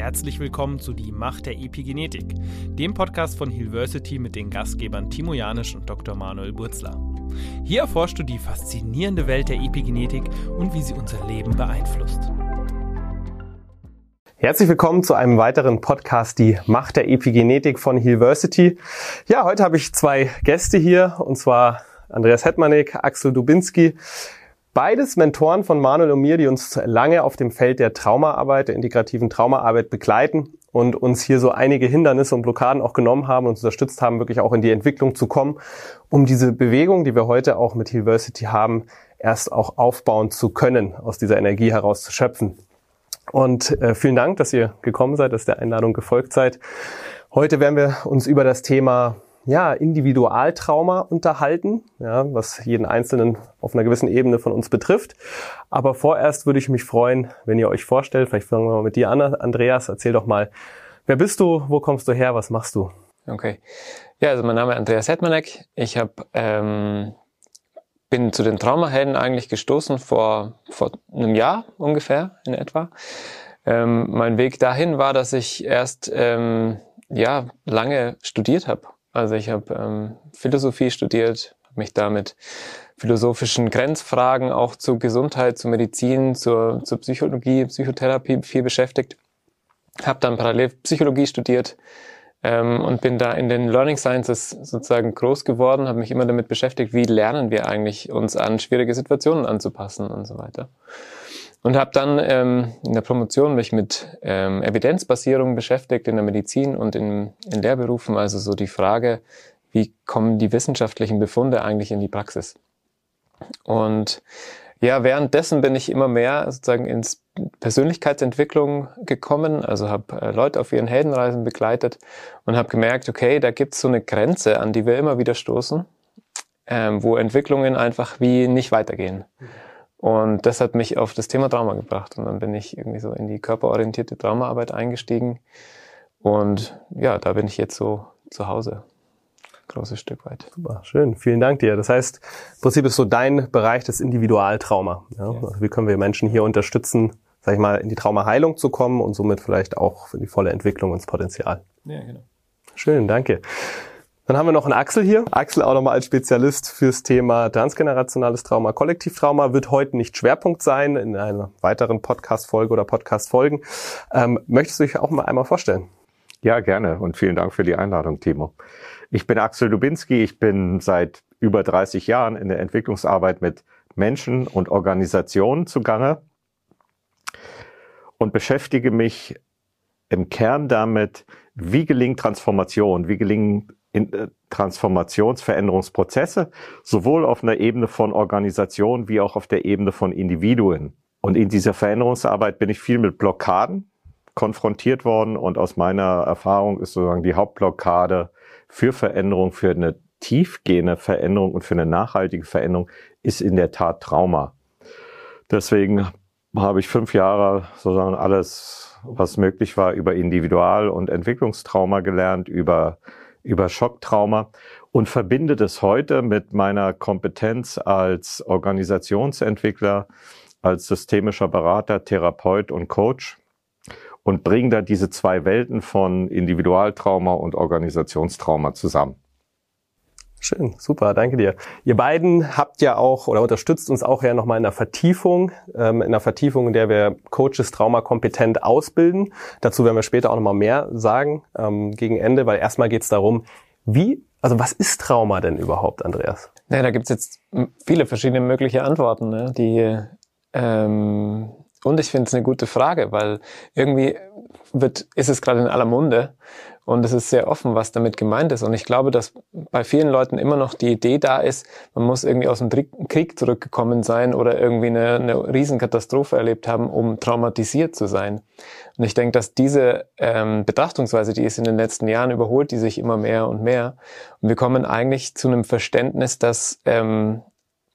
Herzlich willkommen zu Die Macht der Epigenetik, dem Podcast von Hillversity mit den Gastgebern Timo Janisch und Dr. Manuel Burzler. Hier erforschst du die faszinierende Welt der Epigenetik und wie sie unser Leben beeinflusst. Herzlich willkommen zu einem weiteren Podcast, die Macht der Epigenetik von Hillversity. Ja, heute habe ich zwei Gäste hier, und zwar Andreas Hetmanek, Axel Dubinski. Beides Mentoren von Manuel und mir, die uns lange auf dem Feld der Traumaarbeit, der integrativen Traumaarbeit begleiten und uns hier so einige Hindernisse und Blockaden auch genommen haben und unterstützt haben, wirklich auch in die Entwicklung zu kommen, um diese Bewegung, die wir heute auch mit Hillversity haben, erst auch aufbauen zu können, aus dieser Energie heraus zu schöpfen. Und äh, vielen Dank, dass ihr gekommen seid, dass der Einladung gefolgt seid. Heute werden wir uns über das Thema ja, Individualtrauma unterhalten, ja, was jeden Einzelnen auf einer gewissen Ebene von uns betrifft. Aber vorerst würde ich mich freuen, wenn ihr euch vorstellt. Vielleicht fangen wir mal mit dir an, Andreas. Erzähl doch mal, wer bist du, wo kommst du her, was machst du? Okay. Ja, also mein Name ist Andreas Hetmanek. Ich hab, ähm, bin zu den Traumahelden eigentlich gestoßen vor, vor einem Jahr ungefähr in etwa. Ähm, mein Weg dahin war, dass ich erst ähm, ja lange studiert habe also ich habe ähm, Philosophie studiert, habe mich da mit philosophischen Grenzfragen auch zu Gesundheit, zu Medizin, zur, zur Psychologie, Psychotherapie viel beschäftigt. Habe dann parallel Psychologie studiert ähm, und bin da in den Learning Sciences sozusagen groß geworden, habe mich immer damit beschäftigt, wie lernen wir eigentlich uns an schwierige Situationen anzupassen und so weiter. Und habe dann ähm, in der Promotion mich mit ähm, Evidenzbasierung beschäftigt in der Medizin und in, in Lehrberufen. Also so die Frage, wie kommen die wissenschaftlichen Befunde eigentlich in die Praxis? Und ja, währenddessen bin ich immer mehr sozusagen ins Persönlichkeitsentwicklung gekommen, also habe äh, Leute auf ihren Heldenreisen begleitet und habe gemerkt, okay, da gibt es so eine Grenze, an die wir immer wieder stoßen, ähm, wo Entwicklungen einfach wie nicht weitergehen. Mhm. Und das hat mich auf das Thema Trauma gebracht. Und dann bin ich irgendwie so in die körperorientierte Traumaarbeit eingestiegen. Und ja, da bin ich jetzt so zu Hause. Großes Stück weit. Super, schön. Vielen Dank dir. Das heißt, im Prinzip ist so dein Bereich das Individualtrauma. Ja? ja. Also wie können wir Menschen hier unterstützen, sag ich mal, in die Traumaheilung zu kommen und somit vielleicht auch für die volle Entwicklung ins Potenzial. Ja, genau. Schön, danke. Dann haben wir noch einen Axel hier. Axel auch nochmal als Spezialist fürs Thema transgenerationales Trauma, Kollektivtrauma wird heute nicht Schwerpunkt sein in einer weiteren Podcast-Folge oder Podcast-Folgen. Ähm, möchtest du dich auch mal einmal vorstellen? Ja, gerne und vielen Dank für die Einladung, Timo. Ich bin Axel Dubinski. Ich bin seit über 30 Jahren in der Entwicklungsarbeit mit Menschen und Organisationen zugange und beschäftige mich im Kern damit, wie gelingt Transformation, wie gelingen in, äh, Transformationsveränderungsprozesse, sowohl auf einer Ebene von Organisationen wie auch auf der Ebene von Individuen. Und in dieser Veränderungsarbeit bin ich viel mit Blockaden konfrontiert worden und aus meiner Erfahrung ist sozusagen die Hauptblockade für Veränderung, für eine tiefgehende Veränderung und für eine nachhaltige Veränderung ist in der Tat Trauma. Deswegen habe ich fünf Jahre sozusagen alles, was möglich war, über Individual- und Entwicklungstrauma gelernt, über über Schocktrauma und verbinde das heute mit meiner Kompetenz als Organisationsentwickler, als systemischer Berater, Therapeut und Coach und bringe da diese zwei Welten von Individualtrauma und Organisationstrauma zusammen. Schön, super, danke dir. Ihr beiden habt ja auch oder unterstützt uns auch ja nochmal in der Vertiefung, ähm, in der Vertiefung, in der wir Coaches traumakompetent ausbilden. Dazu werden wir später auch nochmal mehr sagen ähm, gegen Ende, weil erstmal geht es darum, wie, also was ist Trauma denn überhaupt, Andreas? Ja, da gibt's jetzt viele verschiedene mögliche Antworten, ne? die ähm, und ich finde es eine gute Frage, weil irgendwie wird, ist es gerade in aller Munde und es ist sehr offen, was damit gemeint ist. Und ich glaube, dass bei vielen Leuten immer noch die Idee da ist, man muss irgendwie aus dem Krieg zurückgekommen sein oder irgendwie eine, eine Riesenkatastrophe erlebt haben, um traumatisiert zu sein. Und ich denke, dass diese ähm, Betrachtungsweise, die ist in den letzten Jahren überholt, die sich immer mehr und mehr. Und wir kommen eigentlich zu einem Verständnis, dass ähm,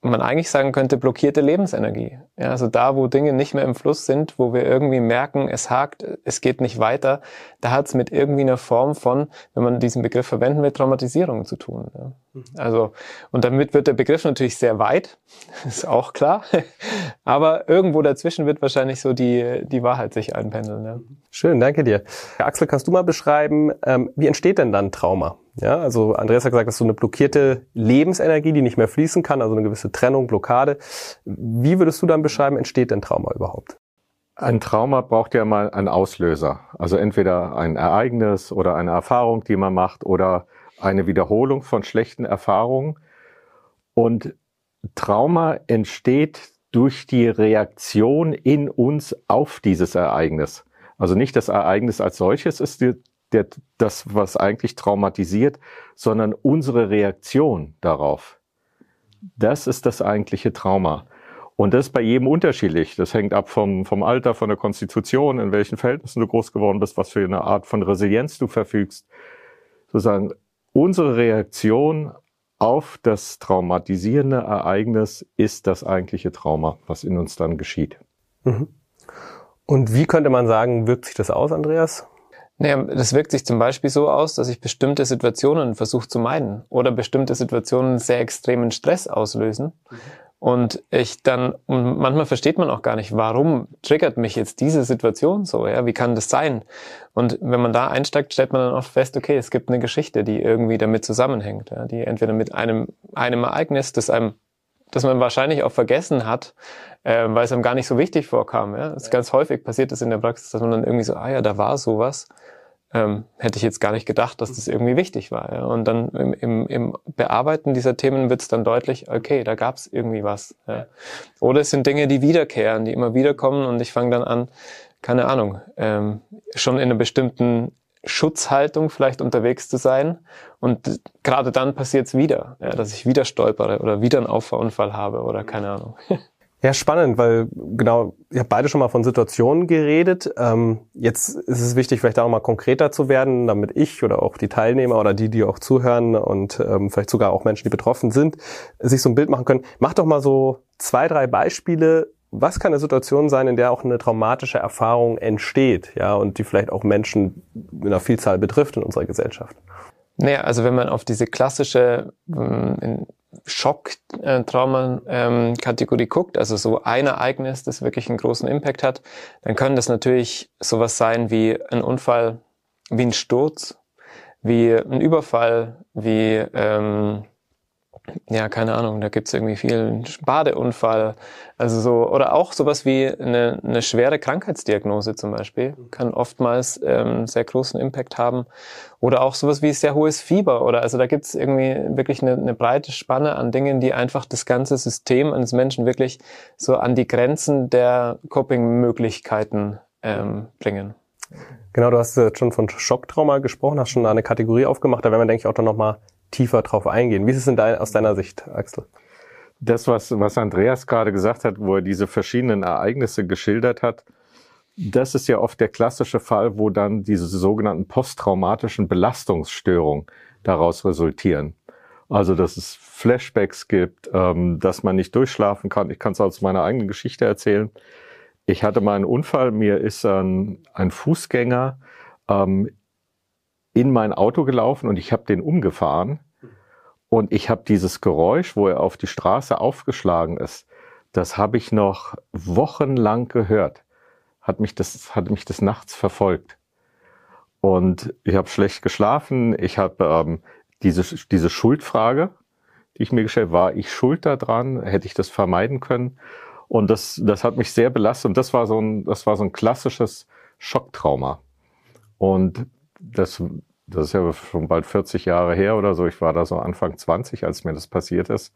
man eigentlich sagen könnte, blockierte Lebensenergie. Ja, also da, wo Dinge nicht mehr im Fluss sind, wo wir irgendwie merken, es hakt, es geht nicht weiter, da hat es mit irgendwie einer Form von, wenn man diesen Begriff verwenden will, Traumatisierung zu tun. Ja. Mhm. Also, und damit wird der Begriff natürlich sehr weit, ist auch klar. Aber irgendwo dazwischen wird wahrscheinlich so die, die Wahrheit sich einpendeln. Ja. Schön, danke dir. Axel, kannst du mal beschreiben, ähm, wie entsteht denn dann Trauma? Ja, also Andreas hat gesagt, das ist so eine blockierte Lebensenergie, die nicht mehr fließen kann, also eine gewisse Trennung, Blockade. Wie würdest du dann beschreiben, entsteht denn Trauma überhaupt? Ein Trauma braucht ja mal einen Auslöser. Also entweder ein Ereignis oder eine Erfahrung, die man macht oder eine Wiederholung von schlechten Erfahrungen. Und Trauma entsteht durch die Reaktion in uns auf dieses Ereignis. Also nicht das Ereignis als solches ist die, der, das, was eigentlich traumatisiert, sondern unsere Reaktion darauf. Das ist das eigentliche Trauma. Und das ist bei jedem unterschiedlich. Das hängt ab vom, vom Alter, von der Konstitution, in welchen Verhältnissen du groß geworden bist, was für eine Art von Resilienz du verfügst. Sozusagen unsere Reaktion auf das traumatisierende Ereignis ist das eigentliche Trauma, was in uns dann geschieht. Mhm. Und wie könnte man sagen, wirkt sich das aus, Andreas? Naja, das wirkt sich zum Beispiel so aus, dass ich bestimmte Situationen versuche zu meiden oder bestimmte Situationen sehr extremen Stress auslösen. Mhm. Und ich dann, und manchmal versteht man auch gar nicht, warum triggert mich jetzt diese Situation so, ja, wie kann das sein? Und wenn man da einsteigt, stellt man dann oft fest, okay, es gibt eine Geschichte, die irgendwie damit zusammenhängt, ja, die entweder mit einem, einem Ereignis, das einem, das man wahrscheinlich auch vergessen hat, äh, weil es einem gar nicht so wichtig vorkam, ja. Es ist ganz häufig passiert das in der Praxis, dass man dann irgendwie so, ah ja, da war sowas ähm, hätte ich jetzt gar nicht gedacht, dass das irgendwie wichtig war. Ja. Und dann im, im, im Bearbeiten dieser Themen wird es dann deutlich, okay, da gab es irgendwie was. Ja. Oder es sind Dinge, die wiederkehren, die immer wieder kommen und ich fange dann an, keine Ahnung, ähm, schon in einer bestimmten Schutzhaltung vielleicht unterwegs zu sein. Und gerade dann passiert es wieder, ja, dass ich wieder stolpere oder wieder einen Auffahrunfall habe oder keine Ahnung. Ja, spannend, weil genau, ihr habt beide schon mal von Situationen geredet. Ähm, jetzt ist es wichtig, vielleicht auch mal konkreter zu werden, damit ich oder auch die Teilnehmer oder die, die auch zuhören und ähm, vielleicht sogar auch Menschen, die betroffen sind, sich so ein Bild machen können. Macht doch mal so zwei, drei Beispiele. Was kann eine Situation sein, in der auch eine traumatische Erfahrung entsteht, ja, und die vielleicht auch Menschen in einer Vielzahl betrifft in unserer Gesellschaft? Naja, also wenn man auf diese klassische ähm, Schock-Trauma-Kategorie ähm, guckt, also so ein Ereignis, das wirklich einen großen Impact hat, dann können das natürlich sowas sein wie ein Unfall, wie ein Sturz, wie ein Überfall, wie ähm, ja, keine Ahnung, da gibt's irgendwie viel Badeunfall, also so, oder auch sowas wie eine, eine schwere Krankheitsdiagnose zum Beispiel, kann oftmals ähm, sehr großen Impact haben. Oder auch sowas wie sehr hohes Fieber, oder also da gibt's irgendwie wirklich eine, eine breite Spanne an Dingen, die einfach das ganze System eines Menschen wirklich so an die Grenzen der Coping-Möglichkeiten ähm, bringen. Genau, du hast jetzt schon von Schocktrauma gesprochen, hast schon eine Kategorie aufgemacht, da werden wir, denke ich, auch dann nochmal tiefer drauf eingehen. Wie ist es in dein, aus deiner Sicht, Axel? Das, was, was Andreas gerade gesagt hat, wo er diese verschiedenen Ereignisse geschildert hat, das ist ja oft der klassische Fall, wo dann diese sogenannten posttraumatischen Belastungsstörungen daraus resultieren. Also, dass es Flashbacks gibt, ähm, dass man nicht durchschlafen kann. Ich kann es aus meiner eigenen Geschichte erzählen. Ich hatte mal einen Unfall, mir ist ein, ein Fußgänger ähm, in mein Auto gelaufen und ich habe den umgefahren und ich habe dieses Geräusch, wo er auf die Straße aufgeschlagen ist, das habe ich noch wochenlang gehört. Hat mich das, hat mich das nachts verfolgt. Und ich habe schlecht geschlafen. Ich habe ähm, diese, diese Schuldfrage, die ich mir gestellt war ich schuld daran? Hätte ich das vermeiden können? Und das, das hat mich sehr belastet. Und das war so ein, das war so ein klassisches Schocktrauma. Und das, das ist ja schon bald 40 Jahre her oder so. Ich war da so Anfang 20, als mir das passiert ist.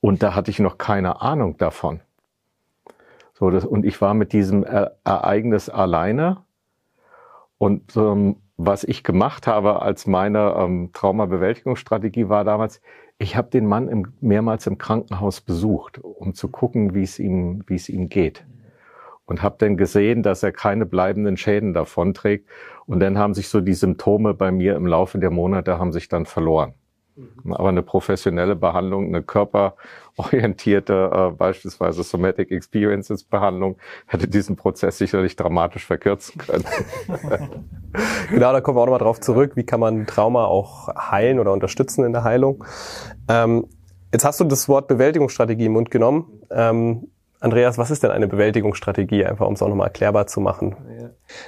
Und da hatte ich noch keine Ahnung davon. So, das, und ich war mit diesem Ereignis alleine. Und ähm, was ich gemacht habe als meine ähm, Traumabewältigungsstrategie war damals, ich habe den Mann im, mehrmals im Krankenhaus besucht, um zu gucken, wie es ihm, wie es ihm geht und habe dann gesehen, dass er keine bleibenden Schäden davonträgt. Und dann haben sich so die Symptome bei mir im Laufe der Monate haben sich dann verloren. Aber eine professionelle Behandlung, eine körperorientierte, äh, beispielsweise Somatic Experiences Behandlung, hätte diesen Prozess sicherlich dramatisch verkürzen können. genau, da kommen wir auch nochmal drauf zurück. Wie kann man Trauma auch heilen oder unterstützen in der Heilung? Ähm, jetzt hast du das Wort Bewältigungsstrategie im Mund genommen. Ähm, Andreas, was ist denn eine Bewältigungsstrategie, einfach um es auch nochmal erklärbar zu machen?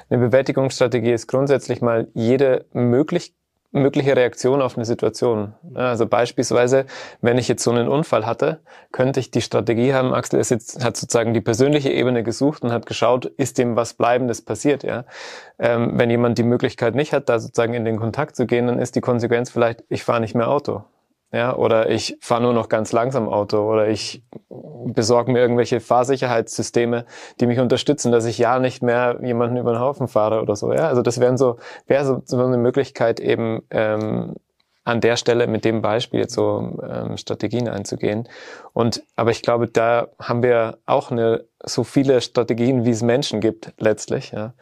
Eine Bewältigungsstrategie ist grundsätzlich mal jede möglich, mögliche Reaktion auf eine Situation. Also beispielsweise, wenn ich jetzt so einen Unfall hatte, könnte ich die Strategie haben, Axel ist jetzt, hat sozusagen die persönliche Ebene gesucht und hat geschaut, ist dem was Bleibendes passiert, ja. Ähm, wenn jemand die Möglichkeit nicht hat, da sozusagen in den Kontakt zu gehen, dann ist die Konsequenz vielleicht, ich fahre nicht mehr Auto. Ja, oder ich fahre nur noch ganz langsam Auto oder ich besorge mir irgendwelche Fahrsicherheitssysteme, die mich unterstützen, dass ich ja nicht mehr jemanden über den Haufen fahre oder so. Ja, also das wären so wäre so, so eine Möglichkeit eben ähm, an der Stelle mit dem Beispiel so ähm, Strategien einzugehen. Und aber ich glaube, da haben wir auch eine so viele Strategien, wie es Menschen gibt letztlich. Ja.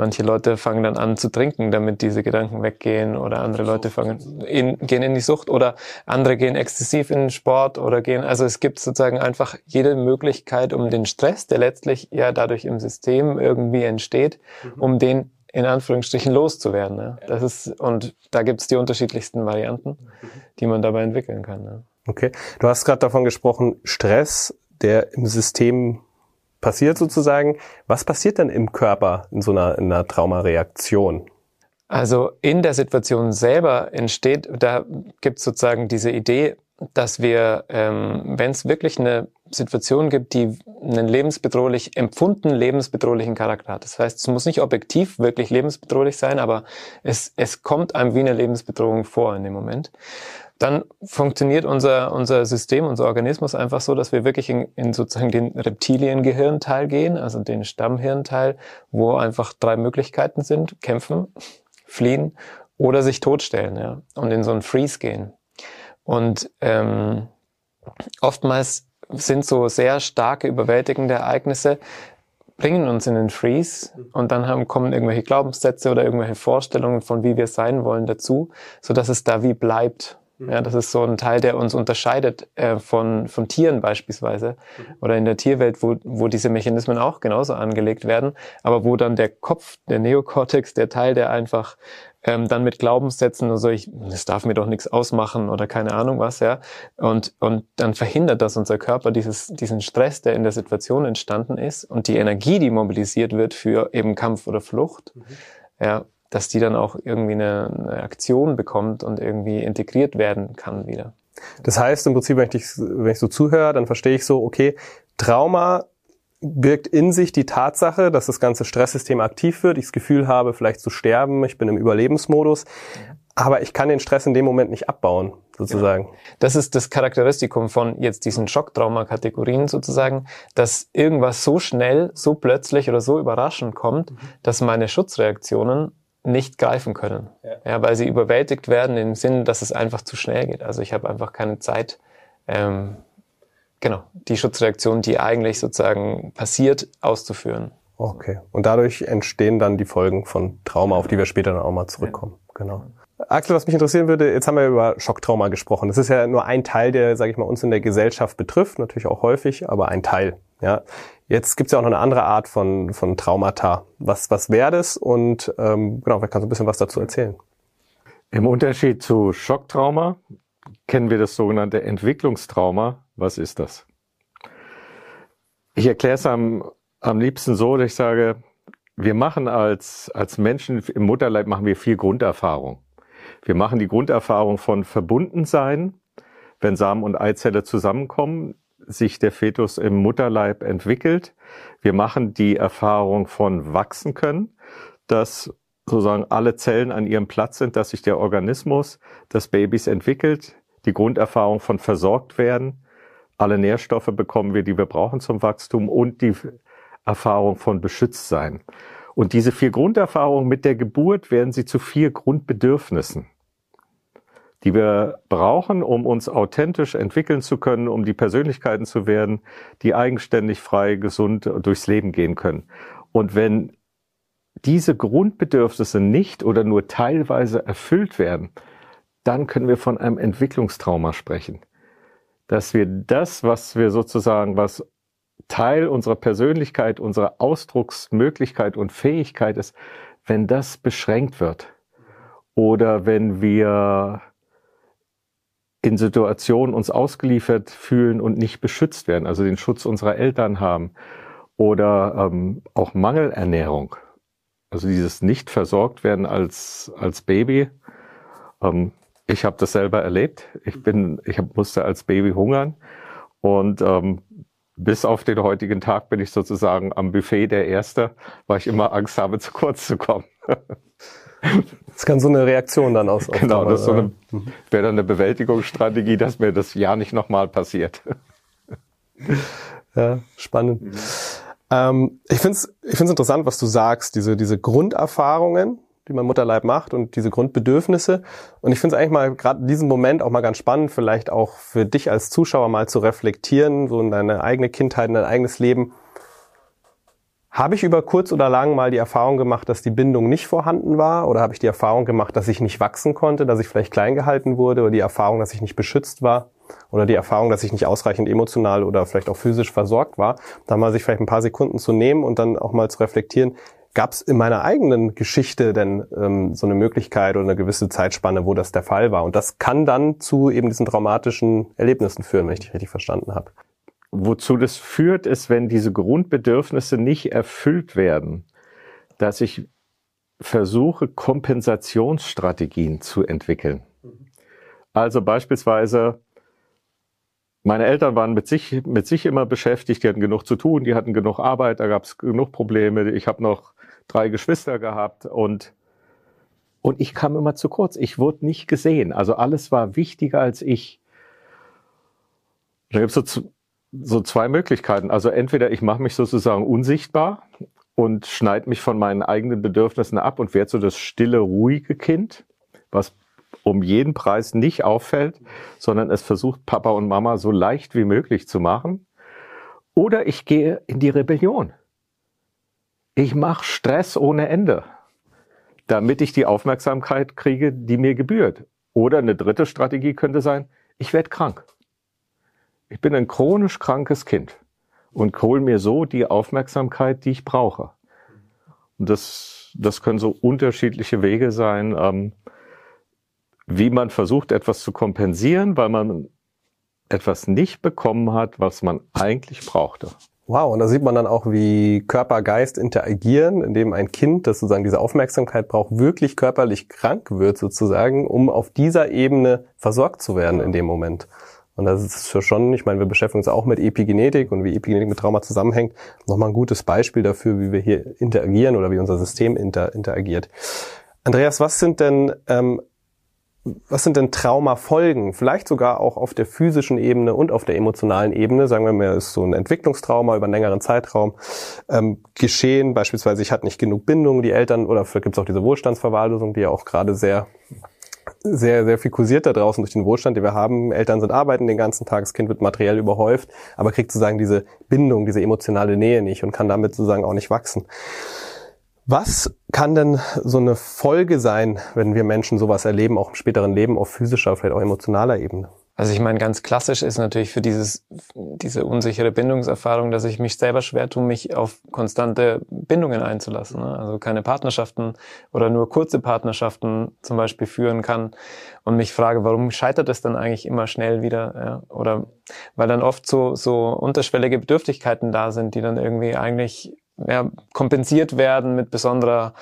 Manche Leute fangen dann an zu trinken, damit diese Gedanken weggehen oder andere Leute fangen in, gehen in die Sucht oder andere gehen exzessiv in den Sport oder gehen, also es gibt sozusagen einfach jede Möglichkeit, um den Stress, der letztlich ja dadurch im System irgendwie entsteht, mhm. um den in Anführungsstrichen loszuwerden. Ja. Das ist, und da gibt es die unterschiedlichsten Varianten, mhm. die man dabei entwickeln kann. Ja. Okay. Du hast gerade davon gesprochen, Stress, der im System passiert sozusagen. Was passiert denn im Körper in so einer, in einer Traumareaktion? Also in der Situation selber entsteht, da gibt es sozusagen diese Idee, dass wir, ähm, wenn es wirklich eine Situation gibt, die einen lebensbedrohlich empfunden lebensbedrohlichen Charakter hat. Das heißt, es muss nicht objektiv wirklich lebensbedrohlich sein, aber es, es kommt einem wie eine Lebensbedrohung vor in dem Moment dann funktioniert unser, unser System, unser Organismus einfach so, dass wir wirklich in, in sozusagen den Reptiliengehirnteil gehen, also den Stammhirnteil, wo einfach drei Möglichkeiten sind, kämpfen, fliehen oder sich totstellen, ja, und in so einen Freeze gehen. Und ähm, oftmals sind so sehr starke, überwältigende Ereignisse, bringen uns in den Freeze und dann haben, kommen irgendwelche Glaubenssätze oder irgendwelche Vorstellungen von wie wir sein wollen dazu, so dass es da wie bleibt ja, das ist so ein Teil, der uns unterscheidet äh, von, von Tieren beispielsweise mhm. oder in der Tierwelt, wo, wo diese Mechanismen auch genauso angelegt werden, aber wo dann der Kopf, der Neokortex, der Teil, der einfach ähm, dann mit Glaubenssätzen oder so, ich, das darf mir doch nichts ausmachen oder keine Ahnung was, ja, und, und dann verhindert das unser Körper dieses, diesen Stress, der in der Situation entstanden ist und die Energie, die mobilisiert wird für eben Kampf oder Flucht, mhm. ja, dass die dann auch irgendwie eine, eine Aktion bekommt und irgendwie integriert werden kann wieder. Das heißt im Prinzip, wenn ich, dich, wenn ich so zuhöre, dann verstehe ich so, okay, Trauma birgt in sich die Tatsache, dass das ganze Stresssystem aktiv wird, ich das Gefühl habe, vielleicht zu sterben, ich bin im Überlebensmodus, aber ich kann den Stress in dem Moment nicht abbauen, sozusagen. Genau. Das ist das Charakteristikum von jetzt diesen Schocktrauma-Kategorien sozusagen, dass irgendwas so schnell, so plötzlich oder so überraschend kommt, mhm. dass meine Schutzreaktionen nicht greifen können, ja. ja. weil sie überwältigt werden im Sinn, dass es einfach zu schnell geht. Also ich habe einfach keine Zeit, ähm, genau, die Schutzreaktion, die eigentlich sozusagen passiert, auszuführen. Okay. Und dadurch entstehen dann die Folgen von Trauma, auf die wir später dann auch mal zurückkommen. Ja. Genau. Axel, was mich interessieren würde, jetzt haben wir über Schocktrauma gesprochen. Das ist ja nur ein Teil, der, sage ich mal, uns in der Gesellschaft betrifft, natürlich auch häufig, aber ein Teil. Ja, jetzt gibt's ja auch noch eine andere Art von von Traumata. Was was wäre das? Und ähm, genau, vielleicht kannst du ein bisschen was dazu erzählen. Im Unterschied zu Schocktrauma kennen wir das sogenannte Entwicklungstrauma. Was ist das? Ich erkläre es am, am liebsten so, dass ich sage, wir machen als, als Menschen im Mutterleib machen wir vier Grunderfahrungen. Wir machen die Grunderfahrung von Verbundensein, wenn Samen und Eizelle zusammenkommen, sich der Fetus im Mutterleib entwickelt. Wir machen die Erfahrung von wachsen können, dass sozusagen alle Zellen an ihrem Platz sind, dass sich der Organismus des Babys entwickelt, die Grunderfahrung von versorgt werden, alle Nährstoffe bekommen wir, die wir brauchen zum Wachstum und die Erfahrung von beschützt sein. Und diese vier Grunderfahrungen mit der Geburt werden sie zu vier Grundbedürfnissen die wir brauchen, um uns authentisch entwickeln zu können, um die Persönlichkeiten zu werden, die eigenständig, frei, gesund durchs Leben gehen können. Und wenn diese Grundbedürfnisse nicht oder nur teilweise erfüllt werden, dann können wir von einem Entwicklungstrauma sprechen. Dass wir das, was wir sozusagen, was Teil unserer Persönlichkeit, unserer Ausdrucksmöglichkeit und Fähigkeit ist, wenn das beschränkt wird oder wenn wir in Situationen uns ausgeliefert fühlen und nicht beschützt werden, also den Schutz unserer Eltern haben oder ähm, auch Mangelernährung, also dieses nicht versorgt werden als als Baby. Ähm, ich habe das selber erlebt. Ich bin, ich hab, musste als Baby hungern und ähm, bis auf den heutigen Tag bin ich sozusagen am Buffet der Erste, weil ich immer Angst habe, zu kurz zu kommen. Das kann so eine Reaktion dann aus. Genau, das so eine, wäre dann eine Bewältigungsstrategie, dass mir das ja nicht nochmal passiert. Ja, spannend. Mhm. Ähm, ich finde es ich find's interessant, was du sagst, diese, diese Grunderfahrungen, die mein Mutterleib macht und diese Grundbedürfnisse. Und ich finde es eigentlich mal gerade in diesem Moment auch mal ganz spannend, vielleicht auch für dich als Zuschauer mal zu reflektieren, so in deine eigene Kindheit, in dein eigenes Leben. Habe ich über kurz oder lang mal die Erfahrung gemacht, dass die Bindung nicht vorhanden war? Oder habe ich die Erfahrung gemacht, dass ich nicht wachsen konnte, dass ich vielleicht klein gehalten wurde? Oder die Erfahrung, dass ich nicht beschützt war? Oder die Erfahrung, dass ich nicht ausreichend emotional oder vielleicht auch physisch versorgt war? Da mal sich vielleicht ein paar Sekunden zu nehmen und dann auch mal zu reflektieren, Gab es in meiner eigenen Geschichte denn ähm, so eine Möglichkeit oder eine gewisse Zeitspanne, wo das der Fall war? Und das kann dann zu eben diesen traumatischen Erlebnissen führen, wenn ich dich richtig verstanden habe. Wozu das führt, ist, wenn diese Grundbedürfnisse nicht erfüllt werden, dass ich versuche, Kompensationsstrategien zu entwickeln. Also beispielsweise, meine Eltern waren mit sich, mit sich immer beschäftigt, die hatten genug zu tun, die hatten genug Arbeit, da gab es genug Probleme. Ich habe noch drei Geschwister gehabt und und ich kam immer zu kurz. Ich wurde nicht gesehen. Also alles war wichtiger als ich. Da gibt es so, so zwei Möglichkeiten. Also entweder ich mache mich sozusagen unsichtbar und schneide mich von meinen eigenen Bedürfnissen ab und werde so das stille, ruhige Kind, was um jeden Preis nicht auffällt, sondern es versucht Papa und Mama so leicht wie möglich zu machen. Oder ich gehe in die Rebellion. Ich mache Stress ohne Ende, damit ich die Aufmerksamkeit kriege, die mir gebührt. Oder eine dritte Strategie könnte sein, ich werde krank. Ich bin ein chronisch krankes Kind und hole mir so die Aufmerksamkeit, die ich brauche. Und das, das können so unterschiedliche Wege sein, ähm, wie man versucht, etwas zu kompensieren, weil man etwas nicht bekommen hat, was man eigentlich brauchte. Wow, und da sieht man dann auch, wie Körper, Geist interagieren, indem ein Kind, das sozusagen diese Aufmerksamkeit braucht, wirklich körperlich krank wird sozusagen, um auf dieser Ebene versorgt zu werden in dem Moment. Und das ist schon, ich meine, wir beschäftigen uns auch mit Epigenetik und wie Epigenetik mit Trauma zusammenhängt, nochmal ein gutes Beispiel dafür, wie wir hier interagieren oder wie unser System inter interagiert. Andreas, was sind denn ähm, was sind denn Traumafolgen? Vielleicht sogar auch auf der physischen Ebene und auf der emotionalen Ebene. Sagen wir mal, ist so ein Entwicklungstrauma über einen längeren Zeitraum ähm, geschehen. Beispielsweise, ich hatte nicht genug Bindung, die Eltern, oder gibt es auch diese Wohlstandsverwahrlosung, die ja auch gerade sehr sehr, sehr viel kursiert da draußen durch den Wohlstand, den wir haben. Eltern sind arbeiten den ganzen Tag, das Kind wird materiell überhäuft, aber kriegt sozusagen diese Bindung, diese emotionale Nähe nicht und kann damit sozusagen auch nicht wachsen. Was kann denn so eine Folge sein, wenn wir Menschen sowas erleben, auch im späteren Leben auf physischer, vielleicht auch emotionaler Ebene? Also ich meine, ganz klassisch ist natürlich für dieses, diese unsichere Bindungserfahrung, dass ich mich selber schwer tue, mich auf konstante Bindungen einzulassen. Ne? Also keine Partnerschaften oder nur kurze Partnerschaften zum Beispiel führen kann und mich frage, warum scheitert es dann eigentlich immer schnell wieder? Ja? Oder weil dann oft so, so unterschwellige Bedürftigkeiten da sind, die dann irgendwie eigentlich ja, kompensiert werden mit besonderer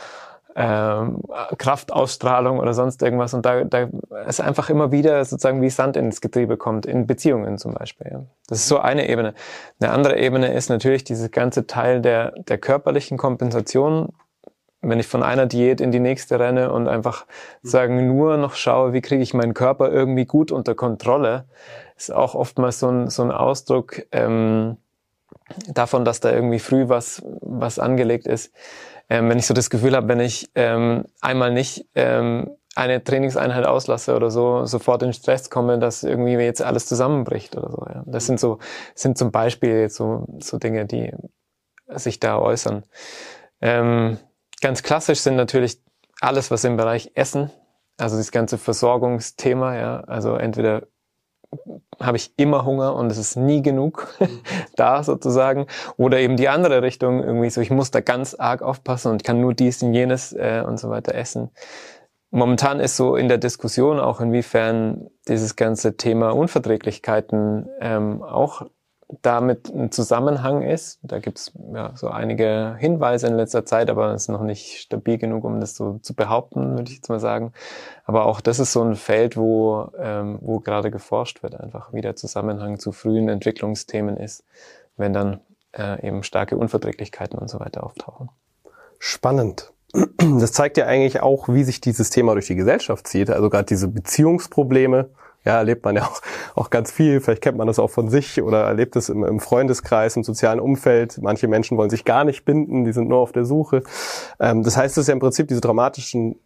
ähm, Kraftausstrahlung oder sonst irgendwas. Und da, da ist einfach immer wieder sozusagen wie Sand ins Getriebe kommt, in Beziehungen zum Beispiel. Ja. Das ist so eine Ebene. Eine andere Ebene ist natürlich dieses ganze Teil der, der körperlichen Kompensation. Wenn ich von einer Diät in die nächste renne und einfach sagen nur noch schaue, wie kriege ich meinen Körper irgendwie gut unter Kontrolle, ist auch oftmals so ein, so ein Ausdruck, ähm, davon, dass da irgendwie früh was, was angelegt ist. Ähm, wenn ich so das Gefühl habe, wenn ich ähm, einmal nicht ähm, eine Trainingseinheit auslasse oder so, sofort in Stress komme, dass irgendwie jetzt alles zusammenbricht oder so. Ja. Das sind so, sind zum Beispiel jetzt so, so Dinge, die sich da äußern. Ähm, ganz klassisch sind natürlich alles, was im Bereich Essen also das ganze Versorgungsthema, ja, also entweder habe ich immer Hunger und es ist nie genug da sozusagen. Oder eben die andere Richtung, irgendwie so, ich muss da ganz arg aufpassen und kann nur dies und jenes äh, und so weiter essen. Momentan ist so in der Diskussion auch, inwiefern dieses ganze Thema Unverträglichkeiten ähm, auch damit ein Zusammenhang ist. Da gibt's ja so einige Hinweise in letzter Zeit, aber es ist noch nicht stabil genug, um das so zu behaupten, würde ich jetzt mal sagen. Aber auch das ist so ein Feld, wo, ähm, wo gerade geforscht wird, einfach wie der Zusammenhang zu frühen Entwicklungsthemen ist, wenn dann äh, eben starke Unverträglichkeiten und so weiter auftauchen. Spannend. Das zeigt ja eigentlich auch, wie sich dieses Thema durch die Gesellschaft zieht. Also gerade diese Beziehungsprobleme, ja, erlebt man ja auch, auch ganz viel. Vielleicht kennt man das auch von sich oder erlebt es im, im Freundeskreis, im sozialen Umfeld. Manche Menschen wollen sich gar nicht binden, die sind nur auf der Suche. Ähm, das heißt, es ist ja im Prinzip diese dramatischen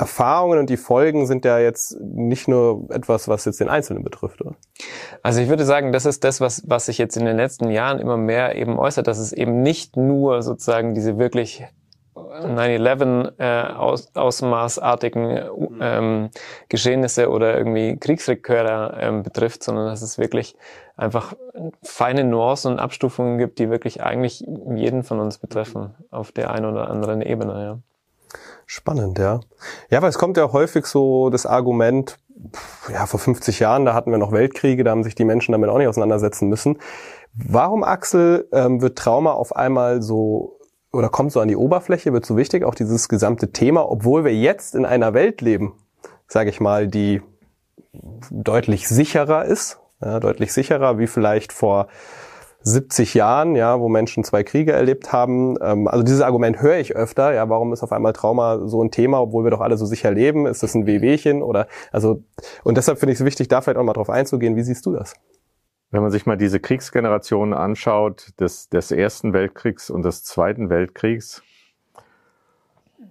Erfahrungen und die Folgen sind ja jetzt nicht nur etwas, was jetzt den Einzelnen betrifft, oder? Also ich würde sagen, das ist das, was, was sich jetzt in den letzten Jahren immer mehr eben äußert, dass es eben nicht nur sozusagen diese wirklich 9-11 äh, aus, ähm, Geschehnisse oder irgendwie Kriegsreköre ähm, betrifft, sondern dass es wirklich einfach feine Nuancen und Abstufungen gibt, die wirklich eigentlich jeden von uns betreffen, auf der einen oder anderen Ebene. Ja. Spannend, ja. Ja, weil es kommt ja häufig so das Argument, ja, vor 50 Jahren, da hatten wir noch Weltkriege, da haben sich die Menschen damit auch nicht auseinandersetzen müssen. Warum, Axel, ähm, wird Trauma auf einmal so oder kommt so an die Oberfläche, wird so wichtig, auch dieses gesamte Thema, obwohl wir jetzt in einer Welt leben, sage ich mal, die deutlich sicherer ist, ja, deutlich sicherer wie vielleicht vor 70 Jahren, ja, wo Menschen zwei Kriege erlebt haben. Ähm, also dieses Argument höre ich öfter. Ja, warum ist auf einmal Trauma so ein Thema, obwohl wir doch alle so sicher leben? Ist das ein Wehwehchen oder also? Und deshalb finde ich es wichtig, da vielleicht auch mal drauf einzugehen. Wie siehst du das? Wenn man sich mal diese Kriegsgenerationen anschaut, des, des Ersten Weltkriegs und des Zweiten Weltkriegs,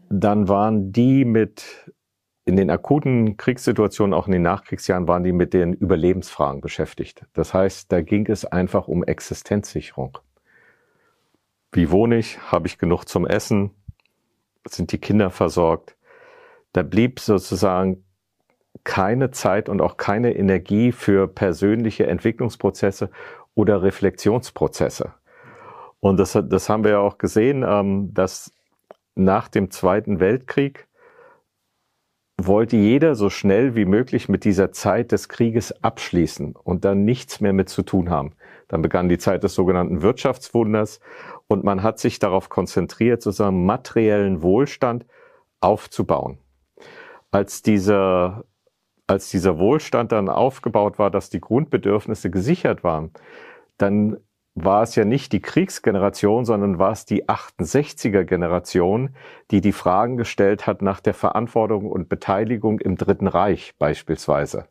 dann waren die mit, in den akuten Kriegssituationen, auch in den Nachkriegsjahren, waren die mit den Überlebensfragen beschäftigt. Das heißt, da ging es einfach um Existenzsicherung. Wie wohne ich? Habe ich genug zum Essen? Sind die Kinder versorgt? Da blieb sozusagen keine Zeit und auch keine Energie für persönliche Entwicklungsprozesse oder Reflexionsprozesse. Und das, das haben wir ja auch gesehen, ähm, dass nach dem Zweiten Weltkrieg wollte jeder so schnell wie möglich mit dieser Zeit des Krieges abschließen und dann nichts mehr mit zu tun haben. Dann begann die Zeit des sogenannten Wirtschaftswunders und man hat sich darauf konzentriert, sozusagen materiellen Wohlstand aufzubauen. Als dieser als dieser Wohlstand dann aufgebaut war, dass die Grundbedürfnisse gesichert waren, dann war es ja nicht die Kriegsgeneration, sondern war es die 68er Generation, die die Fragen gestellt hat nach der Verantwortung und Beteiligung im Dritten Reich beispielsweise.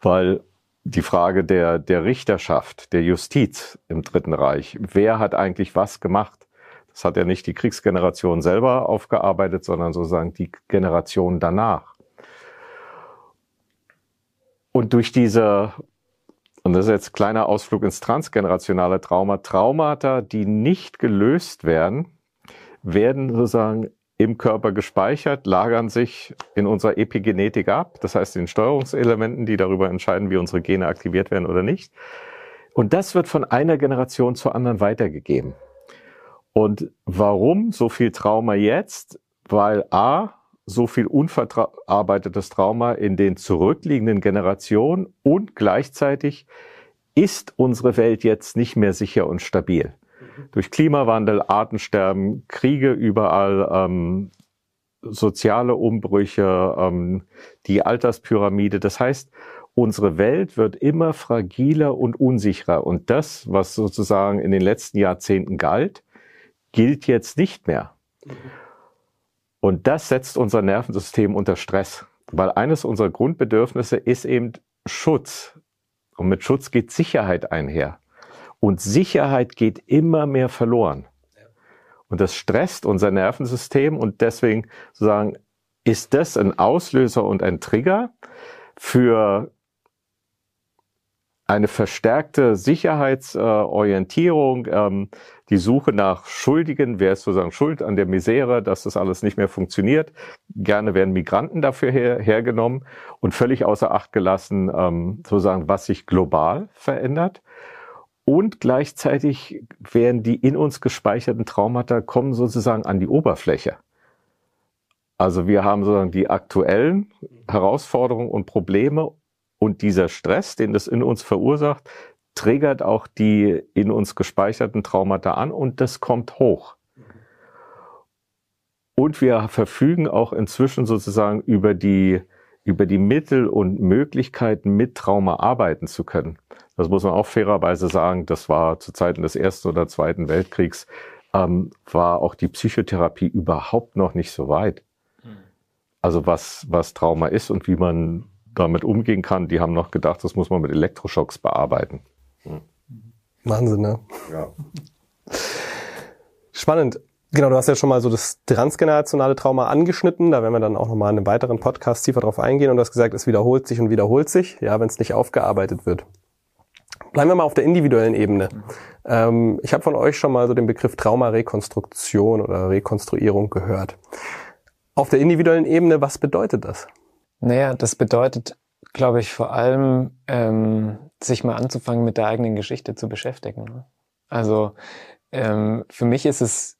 Weil die Frage der, der Richterschaft, der Justiz im Dritten Reich, wer hat eigentlich was gemacht? Das hat ja nicht die Kriegsgeneration selber aufgearbeitet, sondern sozusagen die Generation danach. Und durch diese, und das ist jetzt kleiner Ausflug ins transgenerationale Trauma, Traumata, die nicht gelöst werden, werden sozusagen im Körper gespeichert, lagern sich in unserer Epigenetik ab, das heißt in Steuerungselementen, die darüber entscheiden, wie unsere Gene aktiviert werden oder nicht. Und das wird von einer Generation zur anderen weitergegeben. Und warum so viel Trauma jetzt? Weil A, so viel unverarbeitetes Trauma in den zurückliegenden Generationen und gleichzeitig ist unsere Welt jetzt nicht mehr sicher und stabil. Mhm. Durch Klimawandel, Artensterben, Kriege überall, ähm, soziale Umbrüche, ähm, die Alterspyramide. Das heißt, unsere Welt wird immer fragiler und unsicherer. Und das, was sozusagen in den letzten Jahrzehnten galt, gilt jetzt nicht mehr. Mhm. Und das setzt unser Nervensystem unter Stress, weil eines unserer Grundbedürfnisse ist eben Schutz. Und mit Schutz geht Sicherheit einher. Und Sicherheit geht immer mehr verloren. Und das stresst unser Nervensystem und deswegen sozusagen ist das ein Auslöser und ein Trigger für eine verstärkte Sicherheitsorientierung, ähm, die Suche nach Schuldigen, wer ist sozusagen schuld an der Misere, dass das alles nicht mehr funktioniert. Gerne werden Migranten dafür her, hergenommen und völlig außer Acht gelassen, ähm, sozusagen, was sich global verändert. Und gleichzeitig werden die in uns gespeicherten Traumata kommen sozusagen an die Oberfläche. Also wir haben sozusagen die aktuellen Herausforderungen und Probleme und dieser Stress, den das in uns verursacht, triggert auch die in uns gespeicherten Traumata an und das kommt hoch. Und wir verfügen auch inzwischen sozusagen über die, über die Mittel und Möglichkeiten, mit Trauma arbeiten zu können. Das muss man auch fairerweise sagen. Das war zu Zeiten des Ersten oder Zweiten Weltkriegs, ähm, war auch die Psychotherapie überhaupt noch nicht so weit. Hm. Also was, was Trauma ist und wie man damit umgehen kann. Die haben noch gedacht, das muss man mit Elektroschocks bearbeiten. Hm. Wahnsinn, ne? Ja. Spannend. Genau, du hast ja schon mal so das transgenerationale Trauma angeschnitten. Da werden wir dann auch nochmal in einem weiteren Podcast tiefer drauf eingehen. Und du hast gesagt, es wiederholt sich und wiederholt sich, ja, wenn es nicht aufgearbeitet wird. Bleiben wir mal auf der individuellen Ebene. Ähm, ich habe von euch schon mal so den Begriff Traumarekonstruktion oder Rekonstruierung gehört. Auf der individuellen Ebene, was bedeutet das? Naja, das bedeutet, glaube ich, vor allem, ähm, sich mal anzufangen, mit der eigenen Geschichte zu beschäftigen. Ne? Also ähm, für mich ist es,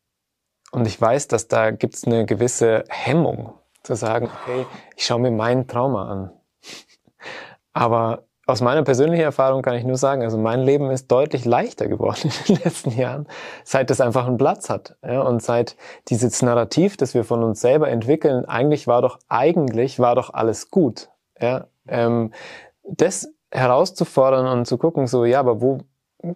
und ich weiß, dass da gibt es eine gewisse Hemmung, zu sagen, okay, ich schaue mir mein Trauma an. Aber aus meiner persönlichen Erfahrung kann ich nur sagen, also mein Leben ist deutlich leichter geworden in den letzten Jahren, seit es einfach einen Platz hat. Ja, und seit dieses Narrativ, das wir von uns selber entwickeln, eigentlich war doch, eigentlich war doch alles gut. Ja, ähm, das herauszufordern und zu gucken, so, ja, aber wo,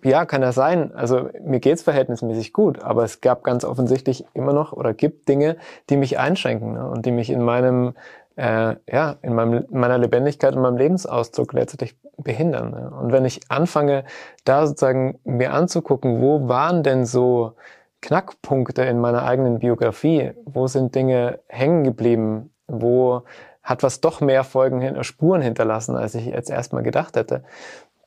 ja, kann das sein. Also mir geht's verhältnismäßig gut, aber es gab ganz offensichtlich immer noch oder gibt Dinge, die mich einschränken ne, und die mich in meinem äh, ja, in meinem, meiner Lebendigkeit und meinem Lebensausdruck letztendlich behindern. Ne? Und wenn ich anfange, da sozusagen mir anzugucken, wo waren denn so Knackpunkte in meiner eigenen Biografie, wo sind Dinge hängen geblieben, wo hat was doch mehr Folgen, Spuren hinterlassen, als ich jetzt erstmal gedacht hätte,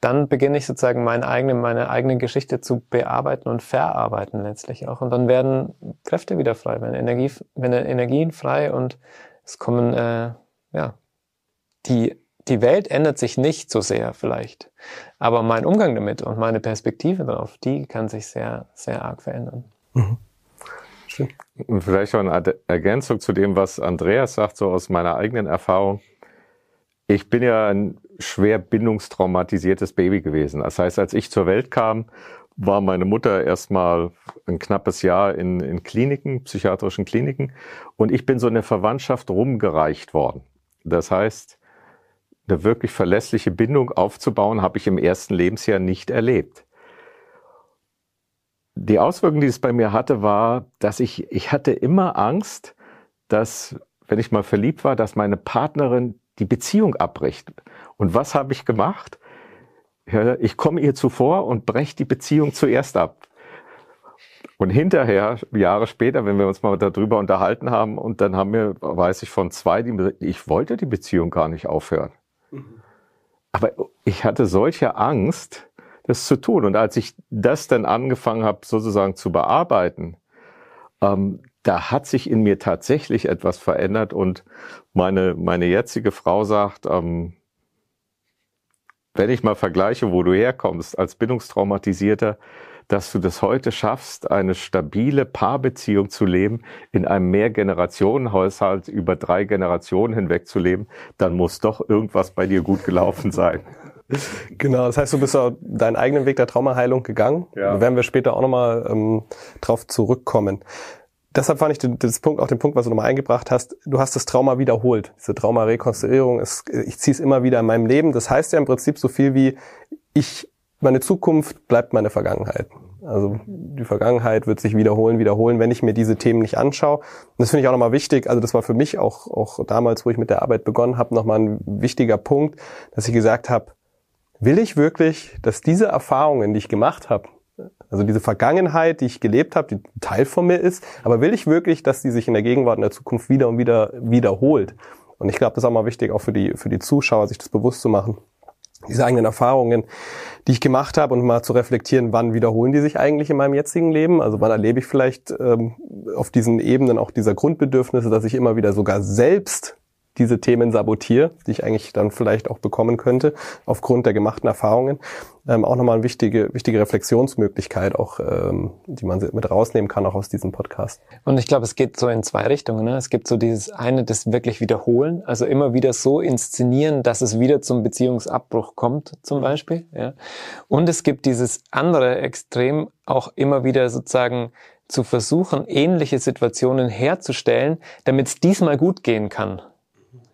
dann beginne ich sozusagen meine eigene, meine eigene Geschichte zu bearbeiten und verarbeiten letztlich auch. Und dann werden Kräfte wieder frei, wenn Energie, wenn Energien frei und es kommen, äh, ja, die, die Welt ändert sich nicht so sehr vielleicht, aber mein Umgang damit und meine Perspektive darauf, die kann sich sehr, sehr arg verändern. Mhm. Vielleicht auch eine Ergänzung zu dem, was Andreas sagt, so aus meiner eigenen Erfahrung. Ich bin ja ein schwer bindungstraumatisiertes Baby gewesen. Das heißt, als ich zur Welt kam, war meine Mutter erstmal ein knappes Jahr in, in Kliniken, psychiatrischen Kliniken. Und ich bin so in der Verwandtschaft rumgereicht worden. Das heißt, eine wirklich verlässliche Bindung aufzubauen, habe ich im ersten Lebensjahr nicht erlebt. Die Auswirkung, die es bei mir hatte, war, dass ich, ich hatte immer Angst, dass, wenn ich mal verliebt war, dass meine Partnerin die Beziehung abbricht. Und was habe ich gemacht? Ich komme ihr zuvor und breche die Beziehung zuerst ab. Und hinterher, Jahre später, wenn wir uns mal darüber unterhalten haben, und dann haben wir, weiß ich von zwei, die ich wollte die Beziehung gar nicht aufhören. Mhm. Aber ich hatte solche Angst, das zu tun. Und als ich das dann angefangen habe, sozusagen zu bearbeiten, ähm, da hat sich in mir tatsächlich etwas verändert. Und meine, meine jetzige Frau sagt, ähm, wenn ich mal vergleiche, wo du herkommst als Bindungstraumatisierter, dass du das heute schaffst, eine stabile Paarbeziehung zu leben, in einem Mehrgenerationenhaushalt über drei Generationen hinweg zu leben, dann muss doch irgendwas bei dir gut gelaufen sein. Genau, das heißt, du bist auch deinen eigenen Weg der Traumaheilung gegangen. Ja. Da werden wir später auch nochmal ähm, drauf zurückkommen deshalb fand ich den, das Punkt, auch den Punkt, was du nochmal eingebracht hast, du hast das Trauma wiederholt. Diese Traumarekonstruierung, ist, ich ziehe es immer wieder in meinem Leben. Das heißt ja im Prinzip so viel wie, ich, meine Zukunft bleibt meine Vergangenheit. Also die Vergangenheit wird sich wiederholen, wiederholen, wenn ich mir diese Themen nicht anschaue. Und das finde ich auch nochmal wichtig. Also das war für mich auch, auch damals, wo ich mit der Arbeit begonnen habe, nochmal ein wichtiger Punkt, dass ich gesagt habe, will ich wirklich, dass diese Erfahrungen, die ich gemacht habe, also diese Vergangenheit, die ich gelebt habe, die Teil von mir ist, aber will ich wirklich, dass die sich in der Gegenwart, in der Zukunft wieder und wieder wiederholt? Und ich glaube, das ist auch mal wichtig, auch für die, für die Zuschauer, sich das bewusst zu machen. diese eigenen Erfahrungen, die ich gemacht habe und mal zu reflektieren, wann wiederholen die sich eigentlich in meinem jetzigen Leben? Also wann erlebe ich vielleicht ähm, auf diesen Ebenen auch dieser Grundbedürfnisse, dass ich immer wieder sogar selbst diese Themen sabotiere, die ich eigentlich dann vielleicht auch bekommen könnte, aufgrund der gemachten Erfahrungen. Ähm, auch nochmal eine wichtige, wichtige Reflexionsmöglichkeit, auch ähm, die man mit rausnehmen kann, auch aus diesem Podcast. Und ich glaube, es geht so in zwei Richtungen. Ne? Es gibt so dieses eine, das wirklich wiederholen, also immer wieder so inszenieren, dass es wieder zum Beziehungsabbruch kommt, zum Beispiel. Ja? Und es gibt dieses andere Extrem, auch immer wieder sozusagen zu versuchen, ähnliche Situationen herzustellen, damit es diesmal gut gehen kann.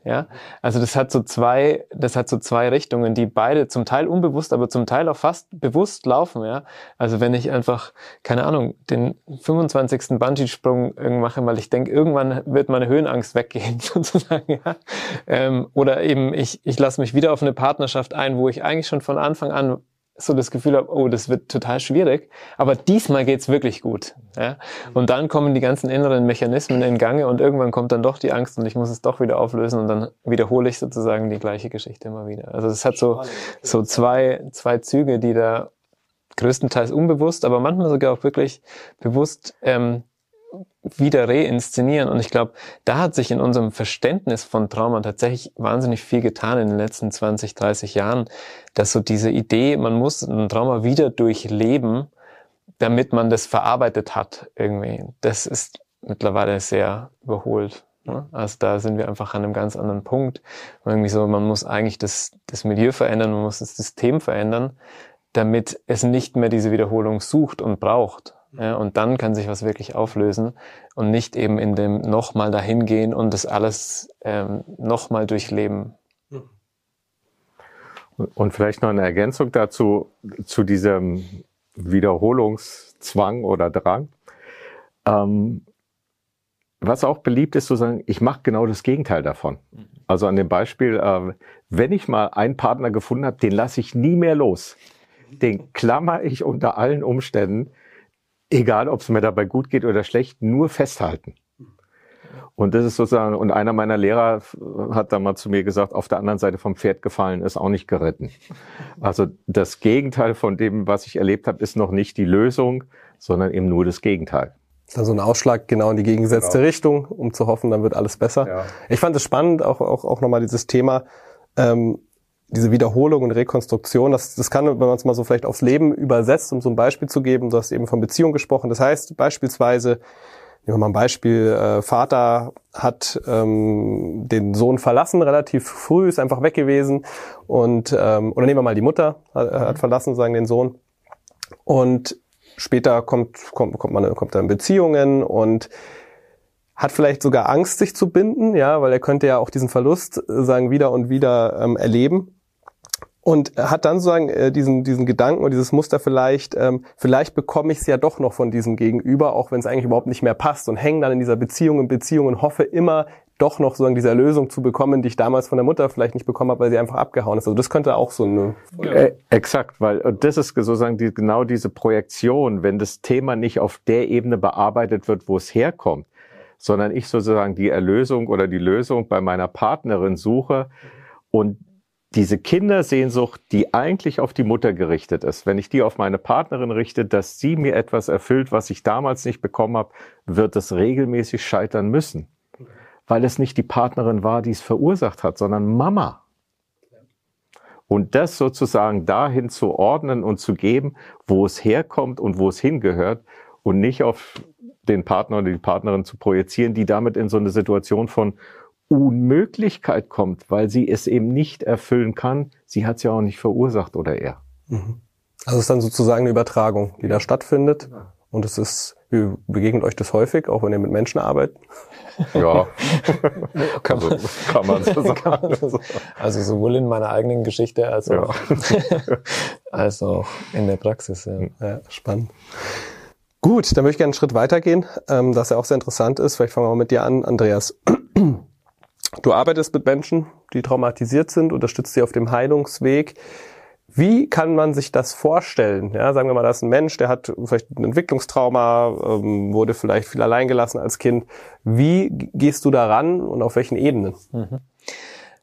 Ja, also das hat so zwei, das hat so zwei Richtungen, die beide zum Teil unbewusst, aber zum Teil auch fast bewusst laufen. Ja, also wenn ich einfach, keine Ahnung, den 25. Bungee-Sprung mache, weil ich denke, irgendwann wird meine Höhenangst weggehen, sozusagen. Ja? Ähm, oder eben ich, ich lasse mich wieder auf eine Partnerschaft ein, wo ich eigentlich schon von Anfang an so das Gefühl habe, oh, das wird total schwierig, aber diesmal geht's wirklich gut. Ja? Und dann kommen die ganzen inneren Mechanismen in Gange und irgendwann kommt dann doch die Angst und ich muss es doch wieder auflösen und dann wiederhole ich sozusagen die gleiche Geschichte immer wieder. Also es hat so, so zwei, zwei Züge, die da größtenteils unbewusst, aber manchmal sogar auch wirklich bewusst ähm, wieder reinszenieren. Und ich glaube, da hat sich in unserem Verständnis von Trauma tatsächlich wahnsinnig viel getan in den letzten 20, 30 Jahren, dass so diese Idee, man muss ein Trauma wieder durchleben, damit man das verarbeitet hat irgendwie. Das ist mittlerweile sehr überholt. Ne? Also da sind wir einfach an einem ganz anderen Punkt. irgendwie so, man muss eigentlich das, das Milieu verändern, man muss das System verändern, damit es nicht mehr diese Wiederholung sucht und braucht. Ja, und dann kann sich was wirklich auflösen und nicht eben in dem nochmal dahin gehen und das alles ähm, nochmal durchleben. Und vielleicht noch eine Ergänzung dazu, zu diesem Wiederholungszwang oder Drang. Ähm, was auch beliebt ist, zu sagen, ich mache genau das Gegenteil davon. Also an dem Beispiel, äh, wenn ich mal einen Partner gefunden habe, den lasse ich nie mehr los. Den klammer ich unter allen Umständen egal ob es mir dabei gut geht oder schlecht, nur festhalten. Und das ist sozusagen, und einer meiner Lehrer hat da mal zu mir gesagt, auf der anderen Seite vom Pferd gefallen ist auch nicht geritten. Also das Gegenteil von dem, was ich erlebt habe, ist noch nicht die Lösung, sondern eben nur das Gegenteil. Also ein Ausschlag genau in die gegengesetzte genau. Richtung, um zu hoffen, dann wird alles besser. Ja. Ich fand es spannend, auch, auch, auch nochmal dieses Thema, ähm, diese Wiederholung und Rekonstruktion, das, das kann, wenn man es mal so vielleicht aufs Leben übersetzt, um so ein Beispiel zu geben, du hast eben von Beziehung gesprochen. Das heißt beispielsweise, nehmen wir mal ein Beispiel, äh, Vater hat ähm, den Sohn verlassen, relativ früh, ist einfach weg gewesen. Und, ähm, oder nehmen wir mal die Mutter, hat, hat verlassen, sagen den Sohn. Und später kommt, kommt, kommt man kommt dann Beziehungen und hat vielleicht sogar Angst, sich zu binden, ja, weil er könnte ja auch diesen Verlust äh, sagen wieder und wieder ähm, erleben und hat dann sozusagen äh, diesen, diesen Gedanken oder dieses Muster vielleicht, ähm, vielleicht bekomme ich es ja doch noch von diesem Gegenüber, auch wenn es eigentlich überhaupt nicht mehr passt und hängen dann in dieser Beziehung und Beziehung und hoffe immer doch noch sozusagen diese Erlösung zu bekommen, die ich damals von der Mutter vielleicht nicht bekommen habe, weil sie einfach abgehauen ist. Also das könnte auch so eine... Äh, exakt, weil das ist sozusagen die, genau diese Projektion, wenn das Thema nicht auf der Ebene bearbeitet wird, wo es herkommt, sondern ich sozusagen die Erlösung oder die Lösung bei meiner Partnerin suche und diese Kindersehnsucht, die eigentlich auf die Mutter gerichtet ist, wenn ich die auf meine Partnerin richte, dass sie mir etwas erfüllt, was ich damals nicht bekommen habe, wird es regelmäßig scheitern müssen. Weil es nicht die Partnerin war, die es verursacht hat, sondern Mama. Und das sozusagen dahin zu ordnen und zu geben, wo es herkommt und wo es hingehört und nicht auf den Partner oder die Partnerin zu projizieren, die damit in so eine Situation von Unmöglichkeit kommt, weil sie es eben nicht erfüllen kann. Sie hat es ja auch nicht verursacht oder er. Mhm. Also es ist dann sozusagen eine Übertragung, die da stattfindet. Und es ist, wie begegnet euch das häufig, auch wenn ihr mit Menschen arbeitet? Ja, kann, man, also, kann man so sagen. Also sowohl in meiner eigenen Geschichte als auch, ja. als auch in der Praxis. Ja. ja spannend. Gut, dann möchte ich gerne einen Schritt weitergehen, ähm, das ja auch sehr interessant ist. Vielleicht fangen wir mal mit dir an, Andreas. Du arbeitest mit Menschen, die traumatisiert sind, unterstützt sie auf dem Heilungsweg. Wie kann man sich das vorstellen? Ja, sagen wir mal, da ist ein Mensch, der hat vielleicht ein Entwicklungstrauma, ähm, wurde vielleicht viel alleingelassen als Kind. Wie gehst du daran und auf welchen Ebenen? Mhm.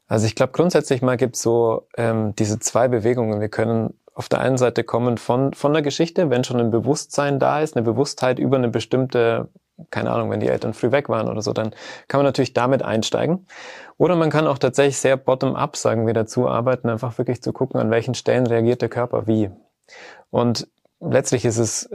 Also ich glaube grundsätzlich mal gibt es so ähm, diese zwei Bewegungen. Wir können auf der einen Seite kommen von, von der Geschichte, wenn schon ein Bewusstsein da ist, eine Bewusstheit über eine bestimmte, keine Ahnung, wenn die Eltern früh weg waren oder so, dann kann man natürlich damit einsteigen. Oder man kann auch tatsächlich sehr bottom-up, sagen wir dazu, arbeiten, einfach wirklich zu gucken, an welchen Stellen reagiert der Körper wie. Und letztlich ist es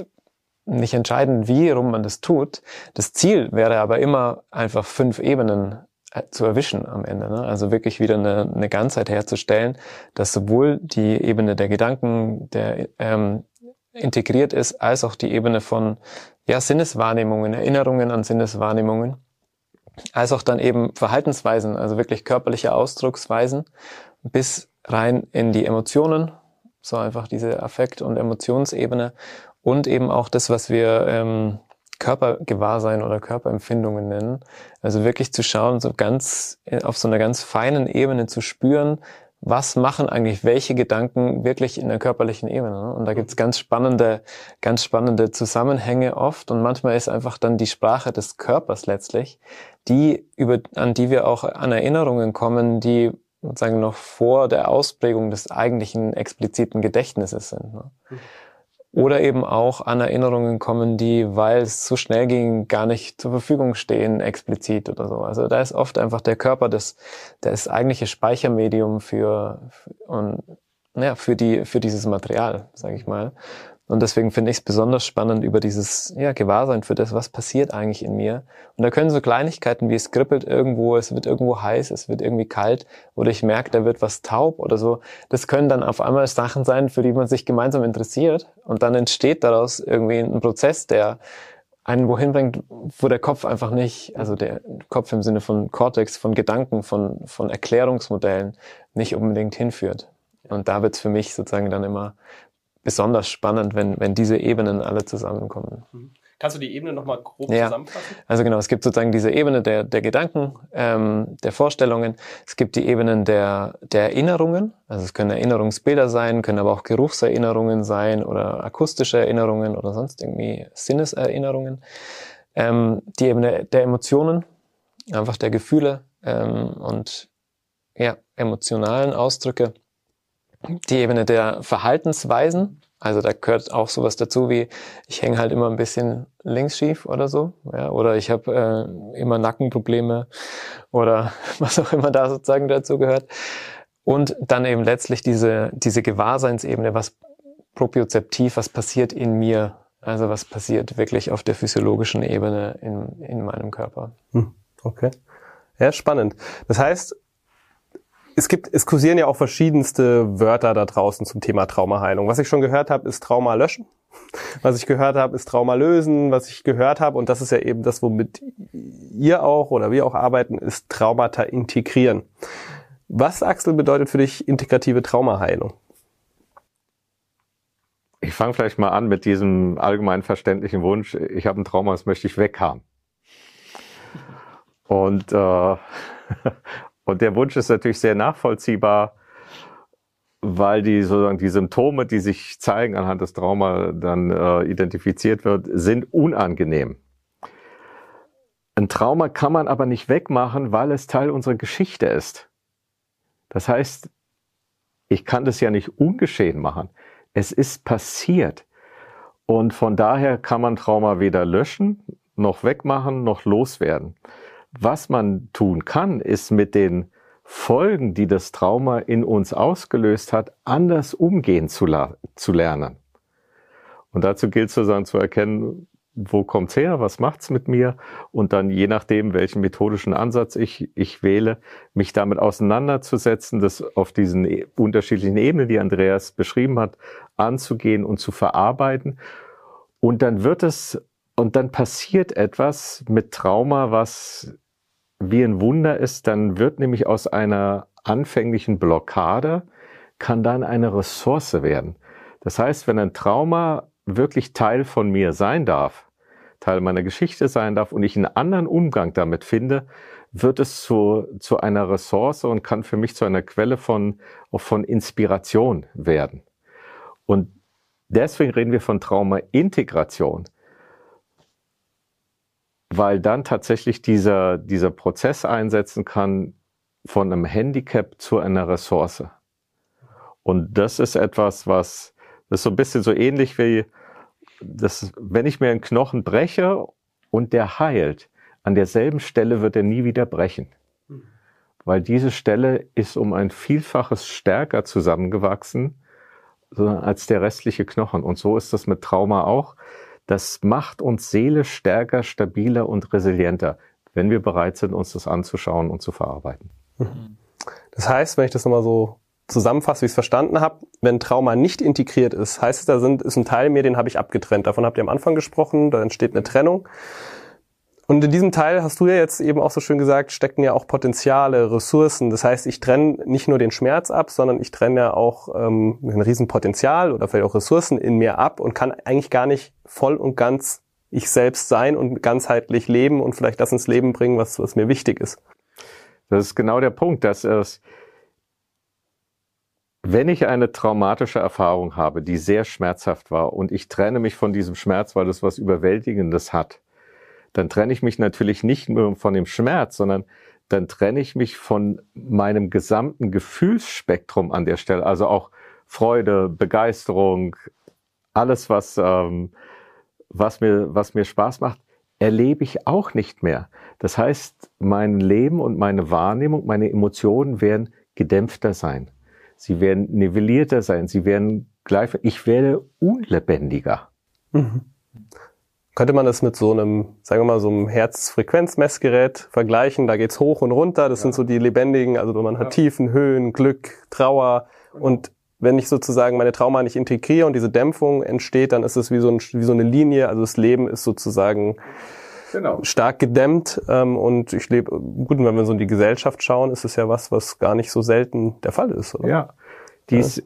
nicht entscheidend, wie rum man das tut. Das Ziel wäre aber immer einfach fünf Ebenen äh, zu erwischen am Ende. Ne? Also wirklich wieder eine, eine Ganzheit herzustellen, dass sowohl die Ebene der Gedanken, der ähm, integriert ist, als auch die Ebene von ja, Sinneswahrnehmungen, Erinnerungen an Sinneswahrnehmungen, als auch dann eben Verhaltensweisen, also wirklich körperliche Ausdrucksweisen, bis rein in die Emotionen, so einfach diese Affekt- und Emotionsebene und eben auch das, was wir ähm, Körpergewahrsein oder Körperempfindungen nennen. Also wirklich zu schauen, so ganz äh, auf so einer ganz feinen Ebene zu spüren, was machen eigentlich welche Gedanken wirklich in der körperlichen Ebene. Ne? Und da gibt's ganz spannende, ganz spannende Zusammenhänge oft. Und manchmal ist einfach dann die Sprache des Körpers letztlich, die über, an die wir auch an Erinnerungen kommen, die sozusagen noch vor der Ausprägung des eigentlichen expliziten Gedächtnisses sind. Ne? Mhm. Oder eben auch an Erinnerungen kommen, die, weil es zu schnell ging, gar nicht zur Verfügung stehen, explizit oder so. Also da ist oft einfach der Körper das, das eigentliche Speichermedium für, und, ja, für, die, für dieses Material, sage ich mal. Und deswegen finde ich es besonders spannend über dieses ja, Gewahrsein für das, was passiert eigentlich in mir. Und da können so Kleinigkeiten wie es kribbelt irgendwo, es wird irgendwo heiß, es wird irgendwie kalt oder ich merke, da wird was taub oder so. Das können dann auf einmal Sachen sein, für die man sich gemeinsam interessiert. Und dann entsteht daraus irgendwie ein Prozess, der einen wohin bringt, wo der Kopf einfach nicht, also der Kopf im Sinne von Cortex, von Gedanken, von, von Erklärungsmodellen nicht unbedingt hinführt. Und da wird es für mich sozusagen dann immer besonders spannend, wenn, wenn diese Ebenen alle zusammenkommen. Mhm. Kannst du die Ebene nochmal grob ja. zusammenfassen? Also genau, es gibt sozusagen diese Ebene der, der Gedanken, ähm, der Vorstellungen. Es gibt die Ebenen der, der Erinnerungen. Also es können Erinnerungsbilder sein, können aber auch Geruchserinnerungen sein oder akustische Erinnerungen oder sonst irgendwie Sinneserinnerungen. Ähm, die Ebene der Emotionen, einfach der Gefühle ähm, und ja, emotionalen Ausdrücke die Ebene der Verhaltensweisen. Also da gehört auch sowas dazu wie, ich hänge halt immer ein bisschen links schief oder so. Ja, oder ich habe äh, immer Nackenprobleme oder was auch immer da sozusagen dazu gehört. Und dann eben letztlich diese, diese Gewahrseinsebene, was propriozeptiv, was passiert in mir, also was passiert wirklich auf der physiologischen Ebene in, in meinem Körper. Hm, okay. Ja, spannend. Das heißt, es gibt, es kursieren ja auch verschiedenste Wörter da draußen zum Thema Traumaheilung. Was ich schon gehört habe, ist Trauma löschen. Was ich gehört habe, ist Trauma lösen. Was ich gehört habe, und das ist ja eben das, womit ihr auch oder wir auch arbeiten, ist Traumata integrieren. Was, Axel, bedeutet für dich integrative Traumaheilung? Ich fange vielleicht mal an mit diesem allgemein verständlichen Wunsch, ich habe ein Trauma, das möchte ich weghaben. Und äh, Und der Wunsch ist natürlich sehr nachvollziehbar, weil die sozusagen die Symptome, die sich zeigen anhand des Trauma dann äh, identifiziert wird, sind unangenehm. Ein Trauma kann man aber nicht wegmachen, weil es Teil unserer Geschichte ist. Das heißt, ich kann das ja nicht ungeschehen machen. Es ist passiert. Und von daher kann man Trauma weder löschen, noch wegmachen, noch loswerden. Was man tun kann, ist mit den Folgen, die das Trauma in uns ausgelöst hat, anders umgehen zu, zu lernen. Und dazu gilt es sozusagen zu erkennen, wo kommt's her, was macht's mit mir und dann je nachdem, welchen methodischen Ansatz ich, ich wähle, mich damit auseinanderzusetzen, das auf diesen e, unterschiedlichen Ebenen, die Andreas beschrieben hat, anzugehen und zu verarbeiten. Und dann wird es, und dann passiert etwas mit Trauma, was wie ein Wunder ist, dann wird nämlich aus einer anfänglichen Blockade, kann dann eine Ressource werden. Das heißt, wenn ein Trauma wirklich Teil von mir sein darf, Teil meiner Geschichte sein darf und ich einen anderen Umgang damit finde, wird es zu, zu einer Ressource und kann für mich zu einer Quelle von, von Inspiration werden. Und deswegen reden wir von Trauma-Integration weil dann tatsächlich dieser, dieser Prozess einsetzen kann, von einem Handicap zu einer Ressource. Und das ist etwas, was, das ist so ein bisschen so ähnlich wie, das, wenn ich mir einen Knochen breche und der heilt, an derselben Stelle wird er nie wieder brechen. Weil diese Stelle ist um ein Vielfaches stärker zusammengewachsen als der restliche Knochen. Und so ist das mit Trauma auch. Das macht uns Seele stärker, stabiler und resilienter, wenn wir bereit sind, uns das anzuschauen und zu verarbeiten. Das heißt, wenn ich das nochmal so zusammenfasse, wie ich es verstanden habe, wenn Trauma nicht integriert ist, heißt es, da sind, ist ein Teil mir, den habe ich abgetrennt. Davon habt ihr am Anfang gesprochen, da entsteht eine Trennung. Und in diesem Teil hast du ja jetzt eben auch so schön gesagt, stecken ja auch Potenziale, Ressourcen. Das heißt, ich trenne nicht nur den Schmerz ab, sondern ich trenne ja auch ähm, ein Riesenpotenzial oder vielleicht auch Ressourcen in mir ab und kann eigentlich gar nicht voll und ganz ich selbst sein und ganzheitlich leben und vielleicht das ins Leben bringen, was, was mir wichtig ist. Das ist genau der Punkt, dass es, wenn ich eine traumatische Erfahrung habe, die sehr schmerzhaft war und ich trenne mich von diesem Schmerz, weil es was Überwältigendes hat, dann trenne ich mich natürlich nicht nur von dem Schmerz, sondern dann trenne ich mich von meinem gesamten Gefühlsspektrum an der Stelle, also auch Freude, Begeisterung, alles, was, ähm, was, mir, was mir Spaß macht, erlebe ich auch nicht mehr. Das heißt, mein Leben und meine Wahrnehmung, meine Emotionen werden gedämpfter sein. Sie werden nivellierter sein. Sie werden gleich, ich werde unlebendiger. Mhm. Könnte man das mit so einem, sagen wir mal, so einem Herzfrequenzmessgerät vergleichen? Da geht's hoch und runter. Das ja. sind so die lebendigen, also man hat ja. Tiefen, Höhen, Glück, Trauer. Genau. Und wenn ich sozusagen meine Trauma nicht integriere und diese Dämpfung entsteht, dann ist es wie so, ein, wie so eine Linie. Also das Leben ist sozusagen genau. stark gedämmt. Ähm, und ich lebe, gut, wenn wir so in die Gesellschaft schauen, ist es ja was, was gar nicht so selten der Fall ist. Oder? Ja. Dies, ja.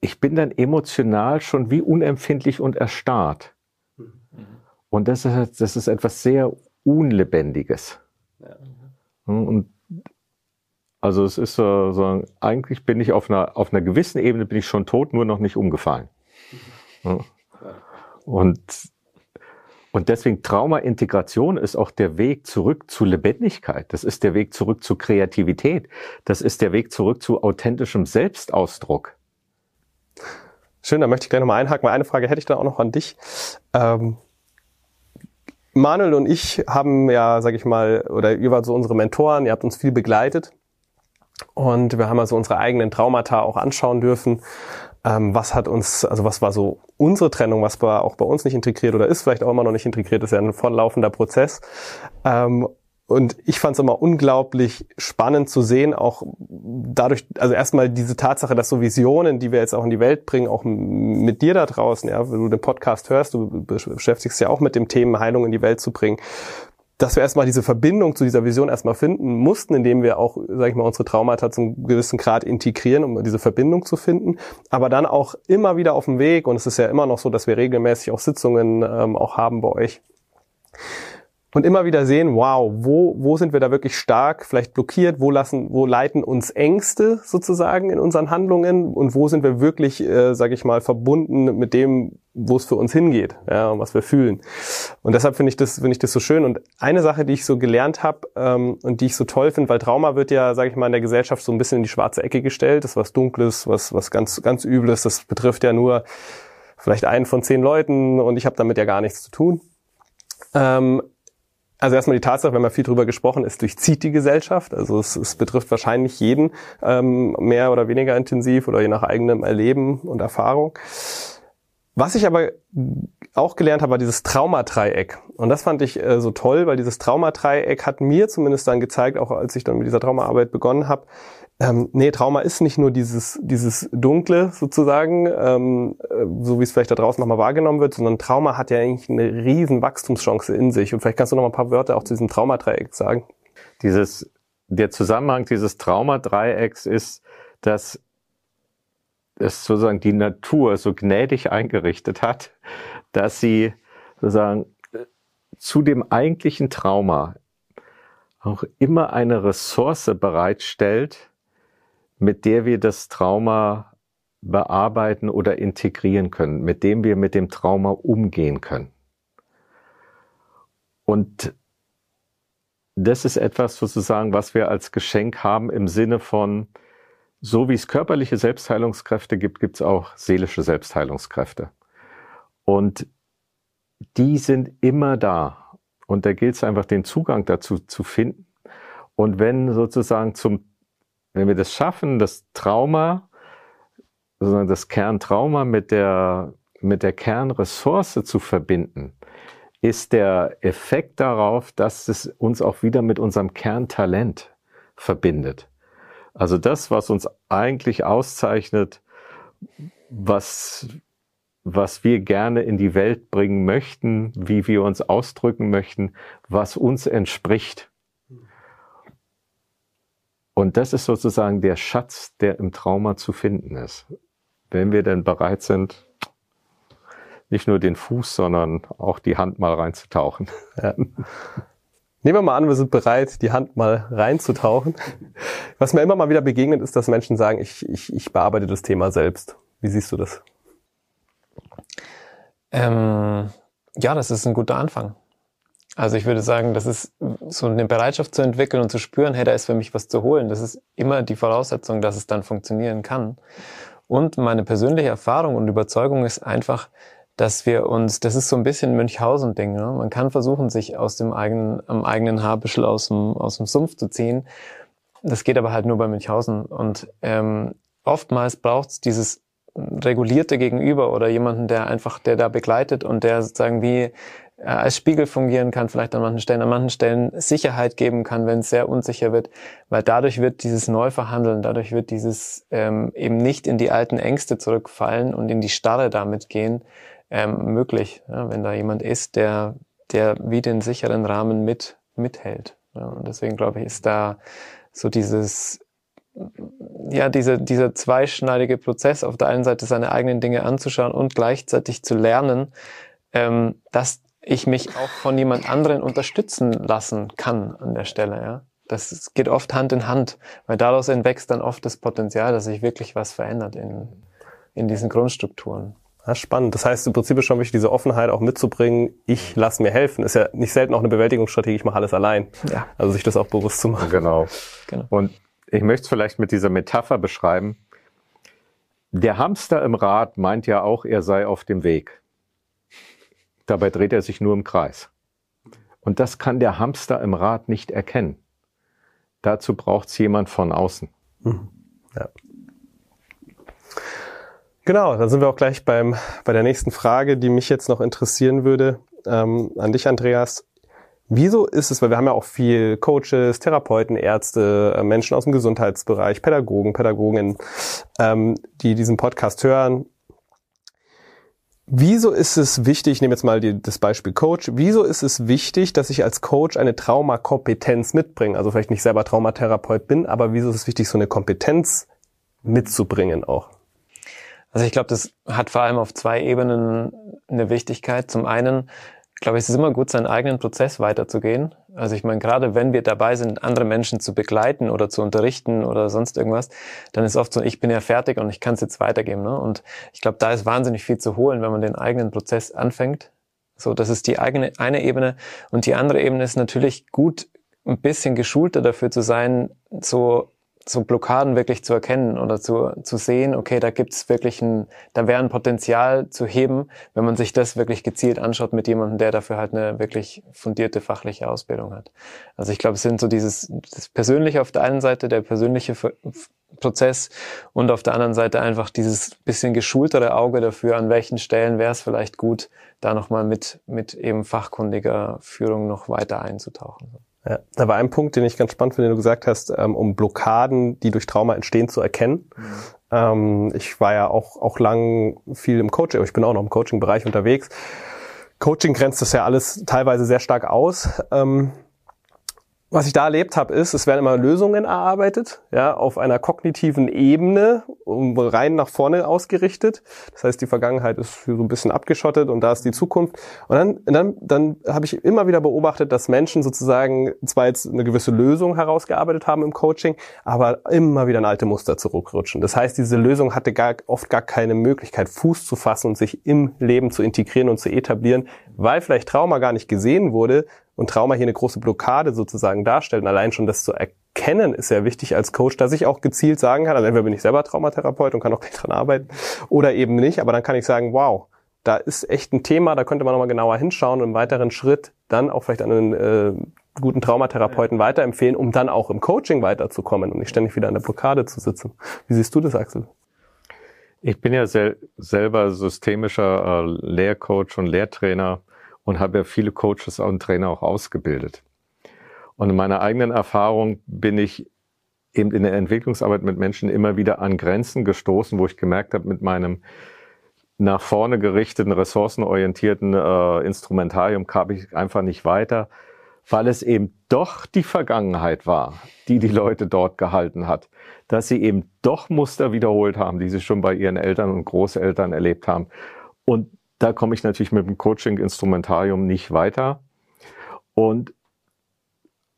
Ich bin dann emotional schon wie unempfindlich und erstarrt. Und das ist, das ist etwas sehr Unlebendiges. Ja. Und also es ist so, so, eigentlich bin ich auf einer, auf einer gewissen Ebene bin ich schon tot, nur noch nicht umgefallen. Mhm. Und, und deswegen Trauma-Integration ist auch der Weg zurück zu Lebendigkeit. Das ist der Weg zurück zu Kreativität. Das ist der Weg zurück zu authentischem Selbstausdruck. Schön, da möchte ich gleich nochmal einhaken, weil eine Frage hätte ich dann auch noch an dich. Ähm, Manuel und ich haben ja, sag ich mal, oder ihr wart so unsere Mentoren, ihr habt uns viel begleitet und wir haben also unsere eigenen Traumata auch anschauen dürfen. Ähm, was hat uns, also was war so unsere Trennung, was war auch bei uns nicht integriert oder ist vielleicht auch immer noch nicht integriert, ist ja ein fortlaufender Prozess. Ähm, und ich fand es immer unglaublich spannend zu sehen, auch dadurch, also erstmal diese Tatsache, dass so Visionen, die wir jetzt auch in die Welt bringen, auch mit dir da draußen, ja, wenn du den Podcast hörst, du beschäftigst ja auch mit dem Thema Heilung in die Welt zu bringen, dass wir erstmal diese Verbindung zu dieser Vision erstmal finden mussten, indem wir auch, sag ich mal, unsere Traumata zum gewissen Grad integrieren, um diese Verbindung zu finden. Aber dann auch immer wieder auf dem Weg, und es ist ja immer noch so, dass wir regelmäßig auch Sitzungen ähm, auch haben bei euch, und immer wieder sehen, wow, wo, wo sind wir da wirklich stark, vielleicht blockiert, wo lassen, wo leiten uns Ängste sozusagen in unseren Handlungen und wo sind wir wirklich, äh, sage ich mal, verbunden mit dem, wo es für uns hingeht, ja, und was wir fühlen. Und deshalb finde ich das, finde ich das so schön. Und eine Sache, die ich so gelernt habe ähm, und die ich so toll finde, weil Trauma wird ja, sage ich mal, in der Gesellschaft so ein bisschen in die schwarze Ecke gestellt, das ist was Dunkles, was was ganz ganz Übles, das betrifft ja nur vielleicht einen von zehn Leuten und ich habe damit ja gar nichts zu tun. Ähm, also erstmal die Tatsache, wenn man viel drüber gesprochen ist, durchzieht die Gesellschaft. Also es, es betrifft wahrscheinlich jeden ähm, mehr oder weniger intensiv oder je nach eigenem Erleben und Erfahrung. Was ich aber auch gelernt habe, war dieses Traumadreieck. Und das fand ich äh, so toll, weil dieses Traumadreieck hat mir zumindest dann gezeigt, auch als ich dann mit dieser Traumaarbeit begonnen habe, ähm, nee, Trauma ist nicht nur dieses, dieses Dunkle sozusagen, ähm, äh, so wie es vielleicht da draußen nochmal wahrgenommen wird, sondern Trauma hat ja eigentlich eine riesen Wachstumschance in sich. Und vielleicht kannst du noch mal ein paar Wörter auch zu diesem Traumadreieck sagen. Dieses, der Zusammenhang dieses Traumadreiecks ist, dass es sozusagen die Natur so gnädig eingerichtet hat, dass sie sozusagen zu dem eigentlichen Trauma auch immer eine Ressource bereitstellt, mit der wir das Trauma bearbeiten oder integrieren können, mit dem wir mit dem Trauma umgehen können. Und das ist etwas sozusagen, was wir als Geschenk haben im Sinne von, so wie es körperliche Selbstheilungskräfte gibt, gibt es auch seelische Selbstheilungskräfte. Und die sind immer da. Und da gilt es einfach, den Zugang dazu zu finden. Und wenn sozusagen zum, wenn wir das schaffen, das Trauma, sozusagen das Kerntrauma mit der, mit der Kernressource zu verbinden, ist der Effekt darauf, dass es uns auch wieder mit unserem Kerntalent verbindet. Also das, was uns eigentlich auszeichnet, was, was wir gerne in die Welt bringen möchten, wie wir uns ausdrücken möchten, was uns entspricht. Und das ist sozusagen der Schatz, der im Trauma zu finden ist. Wenn wir denn bereit sind, nicht nur den Fuß, sondern auch die Hand mal reinzutauchen. Ja. Nehmen wir mal an, wir sind bereit, die Hand mal reinzutauchen. Was mir immer mal wieder begegnet, ist, dass Menschen sagen, ich, ich, ich bearbeite das Thema selbst. Wie siehst du das? Ähm, ja, das ist ein guter Anfang. Also ich würde sagen, das ist so eine Bereitschaft zu entwickeln und zu spüren, hey, da ist für mich was zu holen. Das ist immer die Voraussetzung, dass es dann funktionieren kann. Und meine persönliche Erfahrung und Überzeugung ist einfach, dass wir uns, das ist so ein bisschen Münchhausen-Ding, ne? man kann versuchen, sich aus dem eigenen, am eigenen Haarbüschel aus dem, aus dem Sumpf zu ziehen. Das geht aber halt nur bei Münchhausen. Und ähm, oftmals braucht es dieses regulierte Gegenüber oder jemanden, der einfach, der da begleitet und der sozusagen wie äh, als Spiegel fungieren kann, vielleicht an manchen Stellen, an manchen Stellen Sicherheit geben kann, wenn es sehr unsicher wird, weil dadurch wird dieses Neuverhandeln, dadurch wird dieses ähm, eben nicht in die alten Ängste zurückfallen und in die Starre damit gehen, ähm, möglich, ja, wenn da jemand ist, der, der wie den sicheren Rahmen mit, mithält. Ja, und deswegen glaube ich, ist da so dieses, ja, diese, dieser zweischneidige Prozess, auf der einen Seite seine eigenen Dinge anzuschauen und gleichzeitig zu lernen, ähm, dass ich mich auch von jemand anderen unterstützen lassen kann an der Stelle, ja. Das geht oft Hand in Hand, weil daraus entwächst dann oft das Potenzial, dass sich wirklich was verändert in, in diesen Grundstrukturen. Ja, spannend. Das heißt, im Prinzip ist schon wichtig, diese Offenheit auch mitzubringen. Ich lasse mir helfen. Ist ja nicht selten auch eine Bewältigungsstrategie. Ich mache alles allein. Ja. Also sich das auch bewusst zu machen. Genau. genau. Und ich möchte es vielleicht mit dieser Metapher beschreiben. Der Hamster im Rad meint ja auch, er sei auf dem Weg. Dabei dreht er sich nur im Kreis. Und das kann der Hamster im Rad nicht erkennen. Dazu braucht es jemand von außen. Mhm. Ja. Genau, dann sind wir auch gleich beim, bei der nächsten Frage, die mich jetzt noch interessieren würde, ähm, an dich, Andreas. Wieso ist es, weil wir haben ja auch viel Coaches, Therapeuten, Ärzte, äh, Menschen aus dem Gesundheitsbereich, Pädagogen, Pädagoginnen, ähm, die diesen Podcast hören. Wieso ist es wichtig, ich nehme jetzt mal die, das Beispiel Coach, wieso ist es wichtig, dass ich als Coach eine Traumakompetenz mitbringe? Also vielleicht nicht selber Traumatherapeut bin, aber wieso ist es wichtig, so eine Kompetenz mitzubringen auch? Also ich glaube, das hat vor allem auf zwei Ebenen eine Wichtigkeit. Zum einen, glaube ich, es ist immer gut, seinen eigenen Prozess weiterzugehen. Also ich meine, gerade wenn wir dabei sind, andere Menschen zu begleiten oder zu unterrichten oder sonst irgendwas, dann ist oft so, ich bin ja fertig und ich kann es jetzt weitergeben. Ne? Und ich glaube, da ist wahnsinnig viel zu holen, wenn man den eigenen Prozess anfängt. So, das ist die eigene eine Ebene. Und die andere Ebene ist natürlich gut, ein bisschen geschulter dafür zu sein, so so Blockaden wirklich zu erkennen oder zu, zu sehen, okay, da gibt's wirklich ein, da wäre ein Potenzial zu heben, wenn man sich das wirklich gezielt anschaut mit jemandem, der dafür halt eine wirklich fundierte fachliche Ausbildung hat. Also ich glaube, es sind so dieses das Persönliche auf der einen Seite, der persönliche Prozess und auf der anderen Seite einfach dieses bisschen geschultere Auge dafür, an welchen Stellen wäre es vielleicht gut, da nochmal mit, mit eben fachkundiger Führung noch weiter einzutauchen. Ja, da war ein Punkt, den ich ganz spannend finde, den du gesagt hast, ähm, um Blockaden, die durch Trauma entstehen, zu erkennen. Mhm. Ich war ja auch, auch lang viel im Coaching, aber ich bin auch noch im Coaching-Bereich unterwegs. Coaching grenzt das ja alles teilweise sehr stark aus. Ähm, was ich da erlebt habe, ist, es werden immer Lösungen erarbeitet, ja, auf einer kognitiven Ebene, rein nach vorne ausgerichtet. Das heißt, die Vergangenheit ist so ein bisschen abgeschottet und da ist die Zukunft. Und dann, dann, dann habe ich immer wieder beobachtet, dass Menschen sozusagen zwar jetzt eine gewisse Lösung herausgearbeitet haben im Coaching, aber immer wieder in alte Muster zurückrutschen. Das heißt, diese Lösung hatte gar, oft gar keine Möglichkeit, Fuß zu fassen und sich im Leben zu integrieren und zu etablieren, weil vielleicht Trauma gar nicht gesehen wurde, und Trauma hier eine große Blockade sozusagen darstellt. Und allein schon das zu erkennen ist sehr wichtig als Coach, dass ich auch gezielt sagen kann, also entweder bin ich selber Traumatherapeut und kann auch dran arbeiten oder eben nicht, aber dann kann ich sagen, wow, da ist echt ein Thema, da könnte man nochmal genauer hinschauen und im weiteren Schritt dann auch vielleicht an einen äh, guten Traumatherapeuten weiterempfehlen, um dann auch im Coaching weiterzukommen und nicht ständig wieder an der Blockade zu sitzen. Wie siehst du das, Axel? Ich bin ja sel selber systemischer äh, Lehrcoach und Lehrtrainer und habe ja viele Coaches und Trainer auch ausgebildet. Und in meiner eigenen Erfahrung bin ich eben in der Entwicklungsarbeit mit Menschen immer wieder an Grenzen gestoßen, wo ich gemerkt habe, mit meinem nach vorne gerichteten, ressourcenorientierten äh, Instrumentarium kam ich einfach nicht weiter, weil es eben doch die Vergangenheit war, die die Leute dort gehalten hat, dass sie eben doch Muster wiederholt haben, die sie schon bei ihren Eltern und Großeltern erlebt haben. Und da komme ich natürlich mit dem Coaching-Instrumentarium nicht weiter. Und,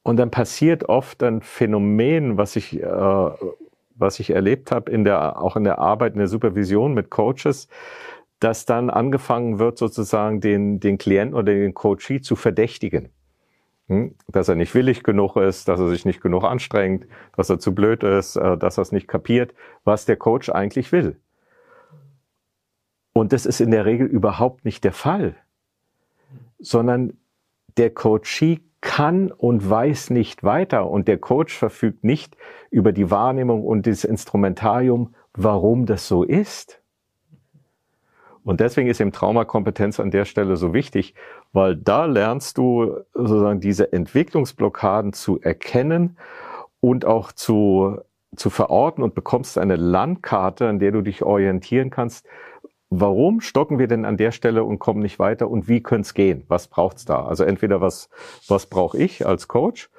und dann passiert oft ein Phänomen, was ich, äh, was ich erlebt habe, in der, auch in der Arbeit, in der Supervision mit Coaches, dass dann angefangen wird, sozusagen den, den Klienten oder den Coachee zu verdächtigen. Hm? Dass er nicht willig genug ist, dass er sich nicht genug anstrengt, dass er zu blöd ist, äh, dass er es nicht kapiert, was der Coach eigentlich will. Und das ist in der Regel überhaupt nicht der Fall, sondern der Coachee kann und weiß nicht weiter und der Coach verfügt nicht über die Wahrnehmung und das Instrumentarium, warum das so ist. Und deswegen ist eben Traumakompetenz an der Stelle so wichtig, weil da lernst du sozusagen diese Entwicklungsblockaden zu erkennen und auch zu, zu verorten und bekommst eine Landkarte, an der du dich orientieren kannst, warum stocken wir denn an der Stelle und kommen nicht weiter und wie könnte es gehen? Was braucht's da? Also entweder was, was brauche ich als Coach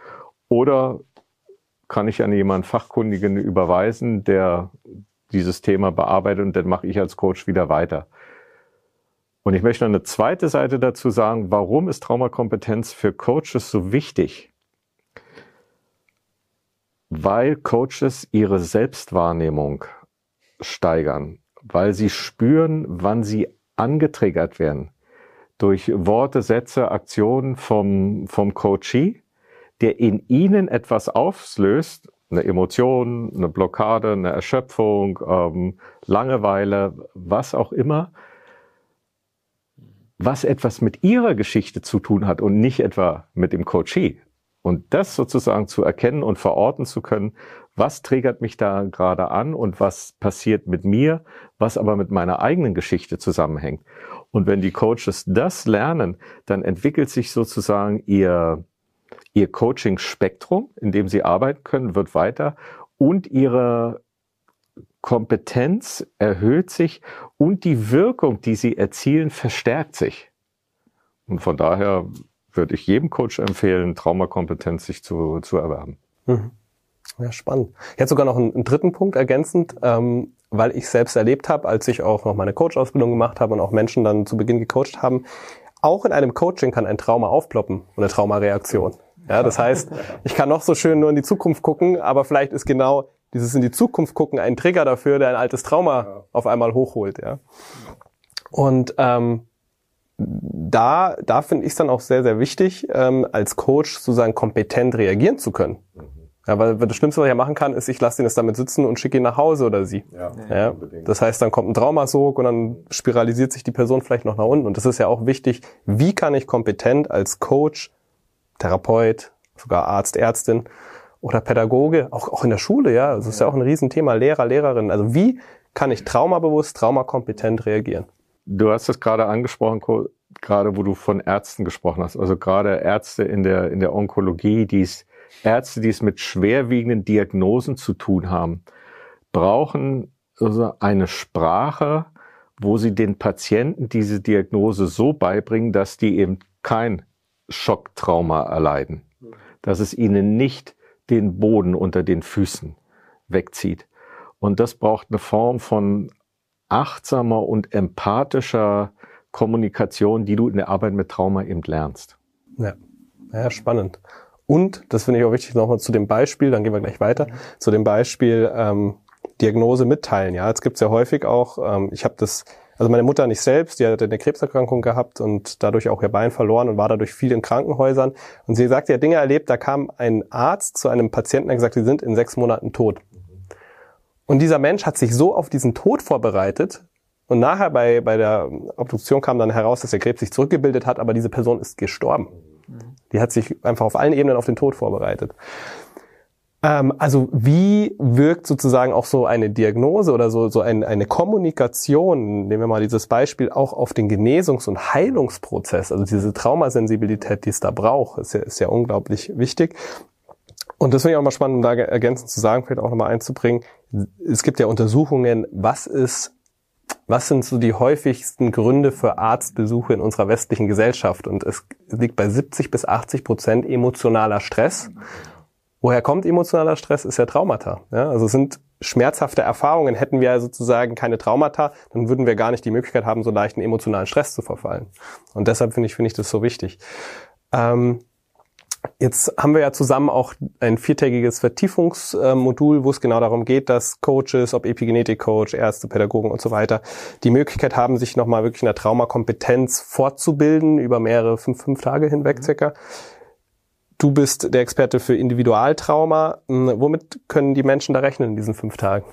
oder kann ich an jemanden Fachkundigen überweisen, der dieses Thema bearbeitet und dann mache ich als Coach wieder weiter. Und ich möchte noch eine zweite Seite dazu sagen, warum ist Traumakompetenz für Coaches so wichtig? Weil Coaches ihre Selbstwahrnehmung steigern weil sie spüren, wann sie angetriggert werden. Durch Worte, Sätze, Aktionen vom, vom Coachee, der in ihnen etwas auslöst, eine Emotion, eine Blockade, eine Erschöpfung, ähm, Langeweile, was auch immer, was etwas mit ihrer Geschichte zu tun hat und nicht etwa mit dem Coachee. Und das sozusagen zu erkennen und verorten zu können, was triggert mich da gerade an und was passiert mit mir, was aber mit meiner eigenen Geschichte zusammenhängt. Und wenn die Coaches das lernen, dann entwickelt sich sozusagen ihr, ihr Coaching-Spektrum, in dem sie arbeiten können, wird weiter und ihre Kompetenz erhöht sich und die Wirkung, die sie erzielen, verstärkt sich. Und von daher würde ich jedem Coach empfehlen, Traumakompetenz sich zu, zu erwerben. Mhm. Ja, spannend. Ich hätte sogar noch einen, einen dritten Punkt ergänzend, ähm, weil ich selbst erlebt habe, als ich auch noch meine Coach-Ausbildung gemacht habe und auch Menschen dann zu Beginn gecoacht haben, auch in einem Coaching kann ein Trauma aufploppen und eine Traumareaktion. Ja, das heißt, ich kann noch so schön nur in die Zukunft gucken, aber vielleicht ist genau dieses in die Zukunft gucken ein Trigger dafür, der ein altes Trauma auf einmal hochholt. Ja. Und ähm, da, da finde ich es dann auch sehr, sehr wichtig, ähm, als Coach sozusagen kompetent reagieren zu können. Ja, weil das Schlimmste, was ich ja machen kann, ist, ich lasse ihn jetzt damit sitzen und schicke ihn nach Hause oder sie. Ja, ja. Das heißt, dann kommt ein Traumasog und dann spiralisiert sich die Person vielleicht noch nach unten. Und das ist ja auch wichtig, wie kann ich kompetent als Coach, Therapeut, sogar Arzt, Ärztin oder Pädagoge, auch, auch in der Schule, ja, das ist ja auch ein Riesenthema, Lehrer, Lehrerin. Also wie kann ich traumabewusst, traumakompetent reagieren? Du hast es gerade angesprochen, gerade wo du von Ärzten gesprochen hast. Also gerade Ärzte in der, in der Onkologie, die es Ärzte, die es mit schwerwiegenden Diagnosen zu tun haben, brauchen also eine Sprache, wo sie den Patienten diese Diagnose so beibringen, dass die eben kein Schocktrauma erleiden, dass es ihnen nicht den Boden unter den Füßen wegzieht. Und das braucht eine Form von achtsamer und empathischer Kommunikation, die du in der Arbeit mit Trauma eben lernst. Ja, ja spannend. Und, das finde ich auch wichtig, nochmal zu dem Beispiel, dann gehen wir gleich weiter, zu dem Beispiel ähm, Diagnose mitteilen. Ja, jetzt gibt es ja häufig auch, ähm, ich habe das Also meine Mutter nicht selbst, die hatte eine Krebserkrankung gehabt und dadurch auch ihr Bein verloren und war dadurch viel in Krankenhäusern. Und sie sagt, sie hat Dinge erlebt, da kam ein Arzt zu einem Patienten, der gesagt, sie sind in sechs Monaten tot. Und dieser Mensch hat sich so auf diesen Tod vorbereitet, und nachher bei, bei der Obduktion kam dann heraus, dass der Krebs sich zurückgebildet hat, aber diese Person ist gestorben. Die hat sich einfach auf allen Ebenen auf den Tod vorbereitet. Ähm, also wie wirkt sozusagen auch so eine Diagnose oder so, so ein, eine Kommunikation, nehmen wir mal dieses Beispiel, auch auf den Genesungs- und Heilungsprozess, also diese Traumasensibilität, die es da braucht, ist ja, ist ja unglaublich wichtig. Und das finde ich auch mal spannend, um da ergänzend zu sagen, vielleicht auch nochmal einzubringen. Es gibt ja Untersuchungen, was ist was sind so die häufigsten Gründe für Arztbesuche in unserer westlichen Gesellschaft? Und es liegt bei 70 bis 80 Prozent emotionaler Stress. Woher kommt emotionaler Stress? Ist ja Traumata. Ja, also es sind schmerzhafte Erfahrungen. Hätten wir sozusagen keine Traumata, dann würden wir gar nicht die Möglichkeit haben, so leichten emotionalen Stress zu verfallen. Und deshalb finde ich, finde ich das so wichtig. Ähm, Jetzt haben wir ja zusammen auch ein viertägiges Vertiefungsmodul, wo es genau darum geht, dass Coaches, ob Epigenetik-Coach, Ärzte, Pädagogen und so weiter, die Möglichkeit haben, sich nochmal wirklich in der Traumakompetenz fortzubilden über mehrere fünf, fünf Tage hinweg mhm. circa. Du bist der Experte für Individualtrauma. Hm, womit können die Menschen da rechnen in diesen fünf Tagen?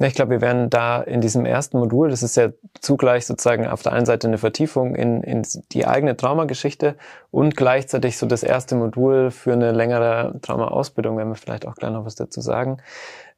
Ich glaube, wir werden da in diesem ersten Modul, das ist ja zugleich sozusagen auf der einen Seite eine Vertiefung in, in die eigene Traumageschichte und gleichzeitig so das erste Modul für eine längere Traumaausbildung, werden wir vielleicht auch gleich noch was dazu sagen.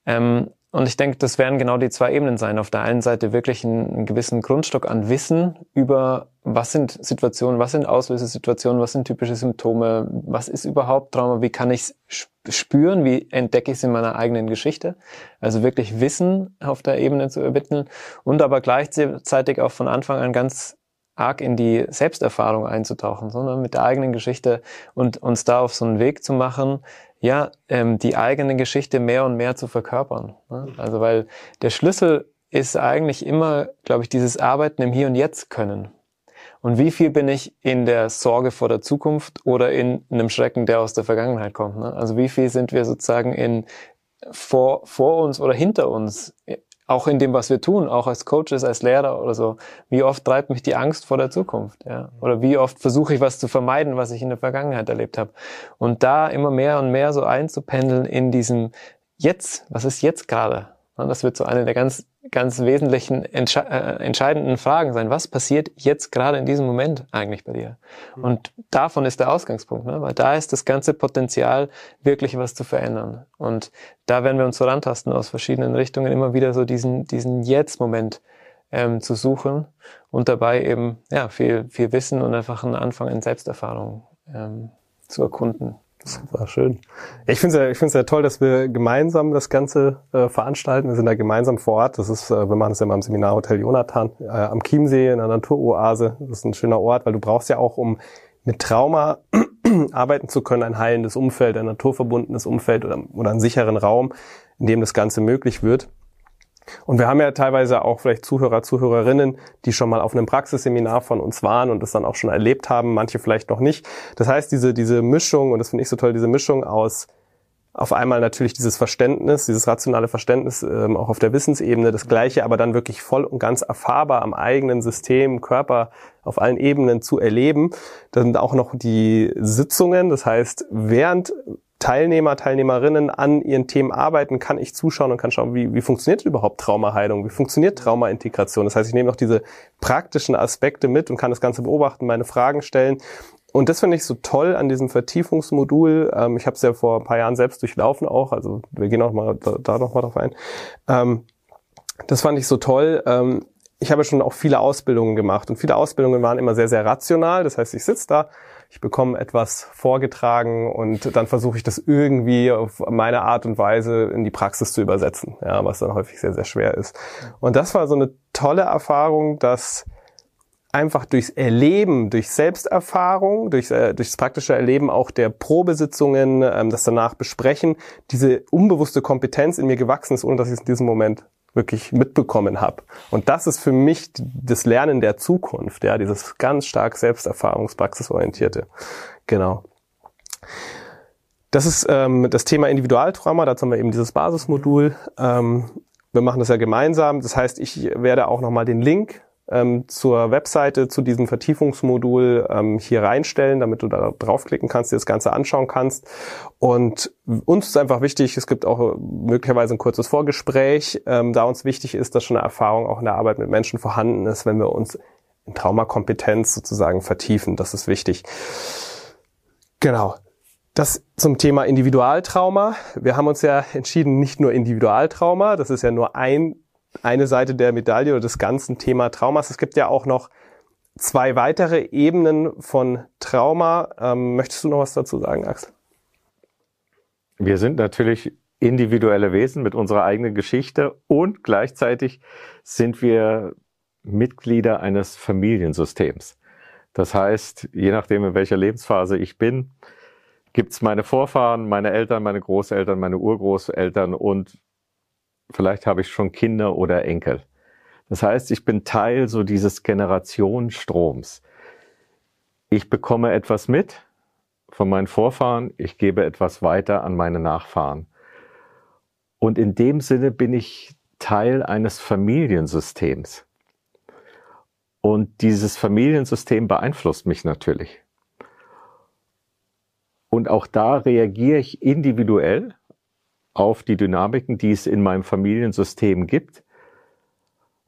Ähm, und ich denke, das werden genau die zwei Ebenen sein. Auf der einen Seite wirklich einen, einen, gewissen Grundstock an Wissen über, was sind Situationen, was sind Auslösesituationen, was sind typische Symptome, was ist überhaupt Trauma, wie kann ich es spüren, wie entdecke ich es in meiner eigenen Geschichte. Also wirklich Wissen auf der Ebene zu ermitteln und aber gleichzeitig auch von Anfang an ganz arg in die Selbsterfahrung einzutauchen, sondern mit der eigenen Geschichte und uns da auf so einen Weg zu machen, ja, ähm, die eigene Geschichte mehr und mehr zu verkörpern. Ne? Also weil der Schlüssel ist eigentlich immer, glaube ich, dieses Arbeiten im Hier und Jetzt können. Und wie viel bin ich in der Sorge vor der Zukunft oder in einem Schrecken, der aus der Vergangenheit kommt? Ne? Also wie viel sind wir sozusagen in vor, vor uns oder hinter uns auch in dem, was wir tun, auch als Coaches, als Lehrer oder so. Wie oft treibt mich die Angst vor der Zukunft? Ja? Oder wie oft versuche ich was zu vermeiden, was ich in der Vergangenheit erlebt habe? Und da immer mehr und mehr so einzupendeln in diesem Jetzt, was ist jetzt gerade? Das wird so eine der ganz ganz wesentlichen, entsche äh, entscheidenden Fragen sein. Was passiert jetzt gerade in diesem Moment eigentlich bei dir? Mhm. Und davon ist der Ausgangspunkt, ne? weil da ist das ganze Potenzial, wirklich was zu verändern. Und da werden wir uns so rantasten aus verschiedenen Richtungen, immer wieder so diesen, diesen Jetzt-Moment ähm, zu suchen und dabei eben ja viel, viel Wissen und einfach einen Anfang in Selbsterfahrung ähm, zu erkunden. Das war schön. Ich finde es ja, ich find's ja toll, dass wir gemeinsam das Ganze äh, veranstalten. Wir sind da gemeinsam vor Ort. Das ist, äh, wir machen das ja mal im Seminarhotel Jonathan äh, am Chiemsee in der Naturoase. Das ist ein schöner Ort, weil du brauchst ja auch, um mit Trauma arbeiten zu können, ein heilendes Umfeld, ein naturverbundenes Umfeld oder, oder einen sicheren Raum, in dem das Ganze möglich wird. Und wir haben ja teilweise auch vielleicht Zuhörer, Zuhörerinnen, die schon mal auf einem Praxisseminar von uns waren und das dann auch schon erlebt haben, manche vielleicht noch nicht. Das heißt, diese, diese Mischung, und das finde ich so toll, diese Mischung aus auf einmal natürlich dieses Verständnis, dieses rationale Verständnis ähm, auch auf der Wissensebene, das gleiche, aber dann wirklich voll und ganz erfahrbar am eigenen System, Körper auf allen Ebenen zu erleben. Dann auch noch die Sitzungen, das heißt, während Teilnehmer, Teilnehmerinnen an ihren Themen arbeiten, kann ich zuschauen und kann schauen, wie, wie funktioniert überhaupt Traumaheilung, wie funktioniert Traumaintegration. Das heißt, ich nehme noch diese praktischen Aspekte mit und kann das Ganze beobachten, meine Fragen stellen. Und das finde ich so toll an diesem Vertiefungsmodul. Ähm, ich habe es ja vor ein paar Jahren selbst durchlaufen auch, also wir gehen auch mal da, da noch mal drauf ein. Ähm, das fand ich so toll. Ähm, ich habe schon auch viele Ausbildungen gemacht und viele Ausbildungen waren immer sehr, sehr rational. Das heißt, ich sitze da, ich bekomme etwas vorgetragen und dann versuche ich das irgendwie auf meine Art und Weise in die Praxis zu übersetzen, ja, was dann häufig sehr, sehr schwer ist. Und das war so eine tolle Erfahrung, dass einfach durchs Erleben, durch Selbsterfahrung, durch, äh, durchs praktische Erleben auch der Probesitzungen, ähm, das danach besprechen, diese unbewusste Kompetenz in mir gewachsen ist, ohne dass ich es in diesem Moment wirklich mitbekommen habe. Und das ist für mich das Lernen der Zukunft, ja, dieses ganz stark selbsterfahrungspraxisorientierte. Genau. Das ist ähm, das Thema Individualtrauma, dazu haben wir eben dieses Basismodul. Ähm, wir machen das ja gemeinsam. Das heißt, ich werde auch nochmal den Link ähm, zur Webseite, zu diesem Vertiefungsmodul ähm, hier reinstellen, damit du da draufklicken kannst, dir das Ganze anschauen kannst. Und uns ist einfach wichtig, es gibt auch möglicherweise ein kurzes Vorgespräch, ähm, da uns wichtig ist, dass schon eine Erfahrung auch in der Arbeit mit Menschen vorhanden ist, wenn wir uns in Traumakompetenz sozusagen vertiefen. Das ist wichtig. Genau. Das zum Thema Individualtrauma. Wir haben uns ja entschieden, nicht nur Individualtrauma, das ist ja nur ein, eine Seite der Medaille oder des ganzen Thema Traumas. Es gibt ja auch noch zwei weitere Ebenen von Trauma. Ähm, möchtest du noch was dazu sagen, Axel? Wir sind natürlich individuelle Wesen mit unserer eigenen Geschichte und gleichzeitig sind wir Mitglieder eines Familiensystems. Das heißt, je nachdem, in welcher Lebensphase ich bin, gibt's meine Vorfahren, meine Eltern, meine Großeltern, meine Urgroßeltern und vielleicht habe ich schon Kinder oder Enkel. Das heißt, ich bin Teil so dieses Generationenstroms. Ich bekomme etwas mit von meinen Vorfahren, ich gebe etwas weiter an meine Nachfahren. Und in dem Sinne bin ich Teil eines Familiensystems. Und dieses Familiensystem beeinflusst mich natürlich. Und auch da reagiere ich individuell auf die Dynamiken, die es in meinem Familiensystem gibt.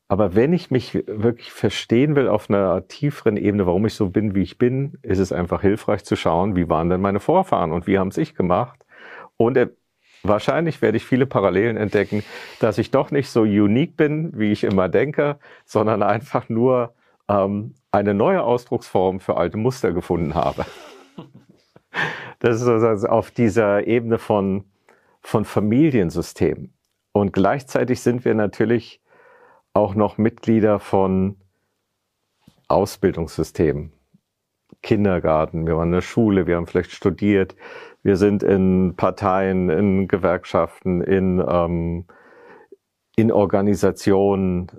Aber wenn ich mich wirklich verstehen will auf einer tieferen Ebene, warum ich so bin, wie ich bin, ist es einfach hilfreich zu schauen, wie waren denn meine Vorfahren und wie haben es ich gemacht. Und äh, wahrscheinlich werde ich viele Parallelen entdecken, dass ich doch nicht so unique bin, wie ich immer denke, sondern einfach nur ähm, eine neue Ausdrucksform für alte Muster gefunden habe. Das ist also auf dieser Ebene von, von Familiensystem. Und gleichzeitig sind wir natürlich auch noch Mitglieder von Ausbildungssystemen. Kindergarten, wir waren in der Schule, wir haben vielleicht studiert, wir sind in Parteien, in Gewerkschaften, in, ähm, in Organisationen,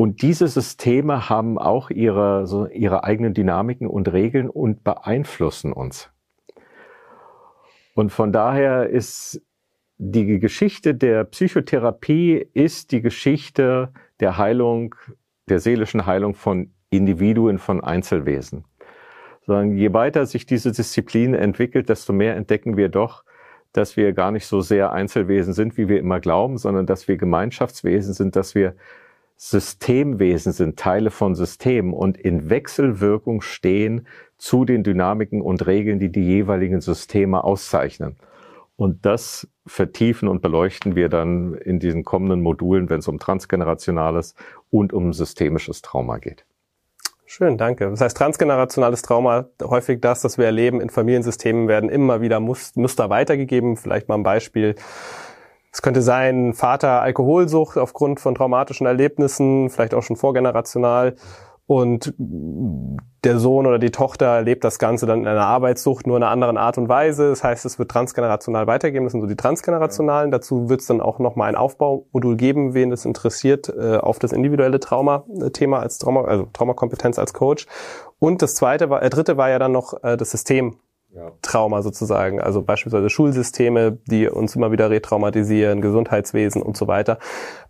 und diese Systeme haben auch ihre, so ihre eigenen Dynamiken und Regeln und beeinflussen uns. Und von daher ist die Geschichte der Psychotherapie ist die Geschichte der Heilung, der seelischen Heilung von Individuen, von Einzelwesen. Sondern je weiter sich diese Disziplin entwickelt, desto mehr entdecken wir doch, dass wir gar nicht so sehr Einzelwesen sind, wie wir immer glauben, sondern dass wir Gemeinschaftswesen sind, dass wir Systemwesen sind, Teile von Systemen und in Wechselwirkung stehen zu den Dynamiken und Regeln, die die jeweiligen Systeme auszeichnen. Und das vertiefen und beleuchten wir dann in diesen kommenden Modulen, wenn es um transgenerationales und um systemisches Trauma geht. Schön, danke. Das heißt, transgenerationales Trauma, häufig das, das wir erleben in Familiensystemen, werden immer wieder Muster weitergegeben. Vielleicht mal ein Beispiel. Es könnte sein, Vater Alkoholsucht aufgrund von traumatischen Erlebnissen, vielleicht auch schon vorgenerational. Und der Sohn oder die Tochter erlebt das Ganze dann in einer Arbeitssucht nur in einer anderen Art und Weise. Das heißt, es wird transgenerational weitergeben. Das sind so die transgenerationalen. Dazu wird es dann auch nochmal ein Aufbaumodul geben, wen das interessiert, äh, auf das individuelle Trauma-Thema als Trauma, also Traumakompetenz als Coach. Und das zweite war, äh, dritte war ja dann noch äh, das System ja. Trauma sozusagen. Also beispielsweise Schulsysteme, die uns immer wieder retraumatisieren, Gesundheitswesen und so weiter.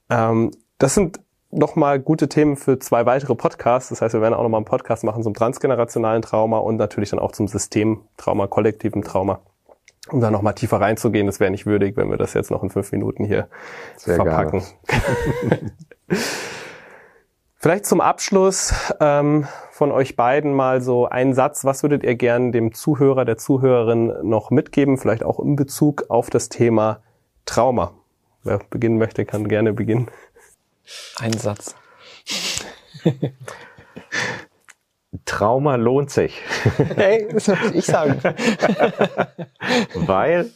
Ähm, das sind nochmal gute Themen für zwei weitere Podcasts. Das heißt, wir werden auch nochmal einen Podcast machen zum transgenerationalen Trauma und natürlich dann auch zum Systemtrauma, kollektiven Trauma. Um da nochmal tiefer reinzugehen, das wäre nicht würdig, wenn wir das jetzt noch in fünf Minuten hier Sehr verpacken. Vielleicht zum Abschluss ähm, von euch beiden mal so einen Satz. Was würdet ihr gern dem Zuhörer, der Zuhörerin noch mitgeben? Vielleicht auch in Bezug auf das Thema Trauma. Wer beginnen möchte, kann gerne beginnen. Ein Satz. Trauma lohnt sich. Hey, das soll ich sagen. Weil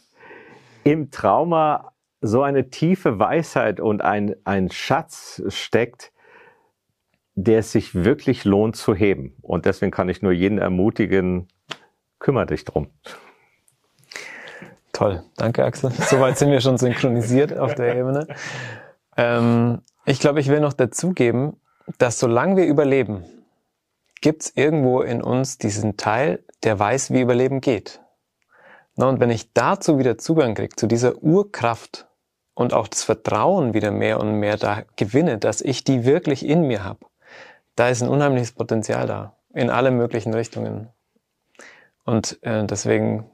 im Trauma so eine tiefe Weisheit und ein, ein Schatz steckt, der es sich wirklich lohnt zu heben. Und deswegen kann ich nur jeden ermutigen, kümmere dich drum. Toll, danke Axel. Soweit sind wir schon synchronisiert auf der Ebene. Ähm, ich glaube, ich will noch dazugeben, dass solange wir überleben, gibt es irgendwo in uns diesen Teil, der weiß, wie Überleben geht. Und wenn ich dazu wieder Zugang kriege, zu dieser Urkraft und auch das Vertrauen wieder mehr und mehr da gewinne, dass ich die wirklich in mir habe, da ist ein unheimliches Potenzial da, in alle möglichen Richtungen. Und äh, deswegen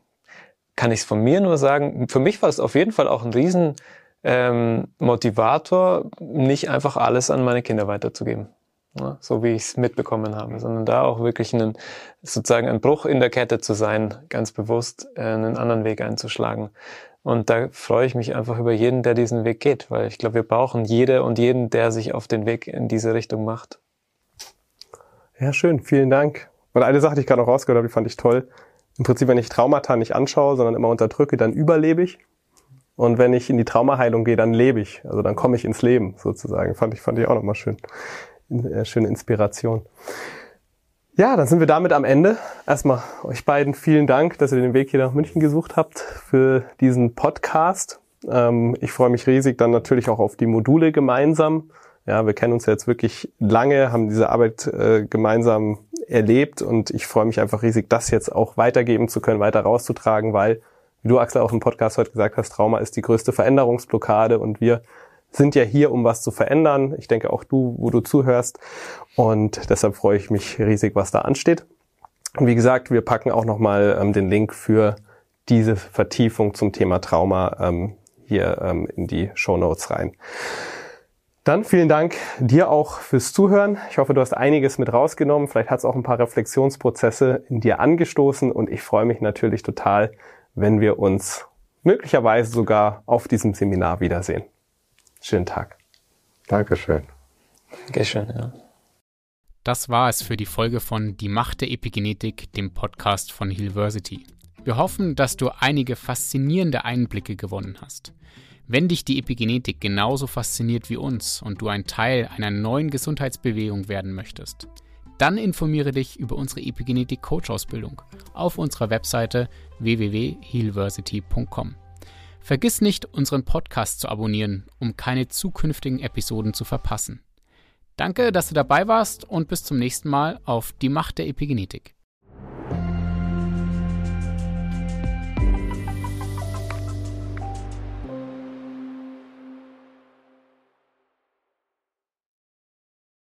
kann ich es von mir nur sagen, für mich war es auf jeden Fall auch ein riesen ähm, Motivator, nicht einfach alles an meine Kinder weiterzugeben. Ja, so wie ich es mitbekommen habe, sondern da auch wirklich einen, sozusagen ein Bruch in der Kette zu sein, ganz bewusst äh, einen anderen Weg einzuschlagen. Und da freue ich mich einfach über jeden, der diesen Weg geht, weil ich glaube, wir brauchen jede und jeden, der sich auf den Weg in diese Richtung macht. Ja, schön, vielen Dank. Und eine Sache, die ich gerade noch rausgehört habe, die fand ich toll. Im Prinzip, wenn ich Traumata nicht anschaue, sondern immer unterdrücke, dann überlebe ich. Und wenn ich in die Traumaheilung gehe, dann lebe ich. Also dann komme ich ins Leben sozusagen. Fand ich, fand ich auch nochmal schön. Äh, schöne Inspiration. Ja, dann sind wir damit am Ende. Erstmal euch beiden vielen Dank, dass ihr den Weg hier nach München gesucht habt für diesen Podcast. Ähm, ich freue mich riesig dann natürlich auch auf die Module gemeinsam. Ja, wir kennen uns jetzt wirklich lange, haben diese Arbeit äh, gemeinsam erlebt und ich freue mich einfach riesig, das jetzt auch weitergeben zu können, weiter rauszutragen, weil, wie du Axel auch im Podcast heute gesagt hast, Trauma ist die größte Veränderungsblockade und wir sind ja hier, um was zu verändern. Ich denke auch du, wo du zuhörst. Und deshalb freue ich mich riesig, was da ansteht. Und wie gesagt, wir packen auch nochmal ähm, den Link für diese Vertiefung zum Thema Trauma ähm, hier ähm, in die Show Notes rein. Dann vielen Dank dir auch fürs Zuhören. Ich hoffe, du hast einiges mit rausgenommen. Vielleicht hat es auch ein paar Reflexionsprozesse in dir angestoßen und ich freue mich natürlich total, wenn wir uns möglicherweise sogar auf diesem Seminar wiedersehen. Schönen Tag. Dankeschön. Dankeschön, ja. Das war es für die Folge von Die Macht der Epigenetik, dem Podcast von Hillversity. Wir hoffen, dass du einige faszinierende Einblicke gewonnen hast. Wenn dich die Epigenetik genauso fasziniert wie uns und du ein Teil einer neuen Gesundheitsbewegung werden möchtest, dann informiere dich über unsere Epigenetik Coach Ausbildung auf unserer Webseite www.healversity.com. Vergiss nicht, unseren Podcast zu abonnieren, um keine zukünftigen Episoden zu verpassen. Danke, dass du dabei warst und bis zum nächsten Mal auf die Macht der Epigenetik.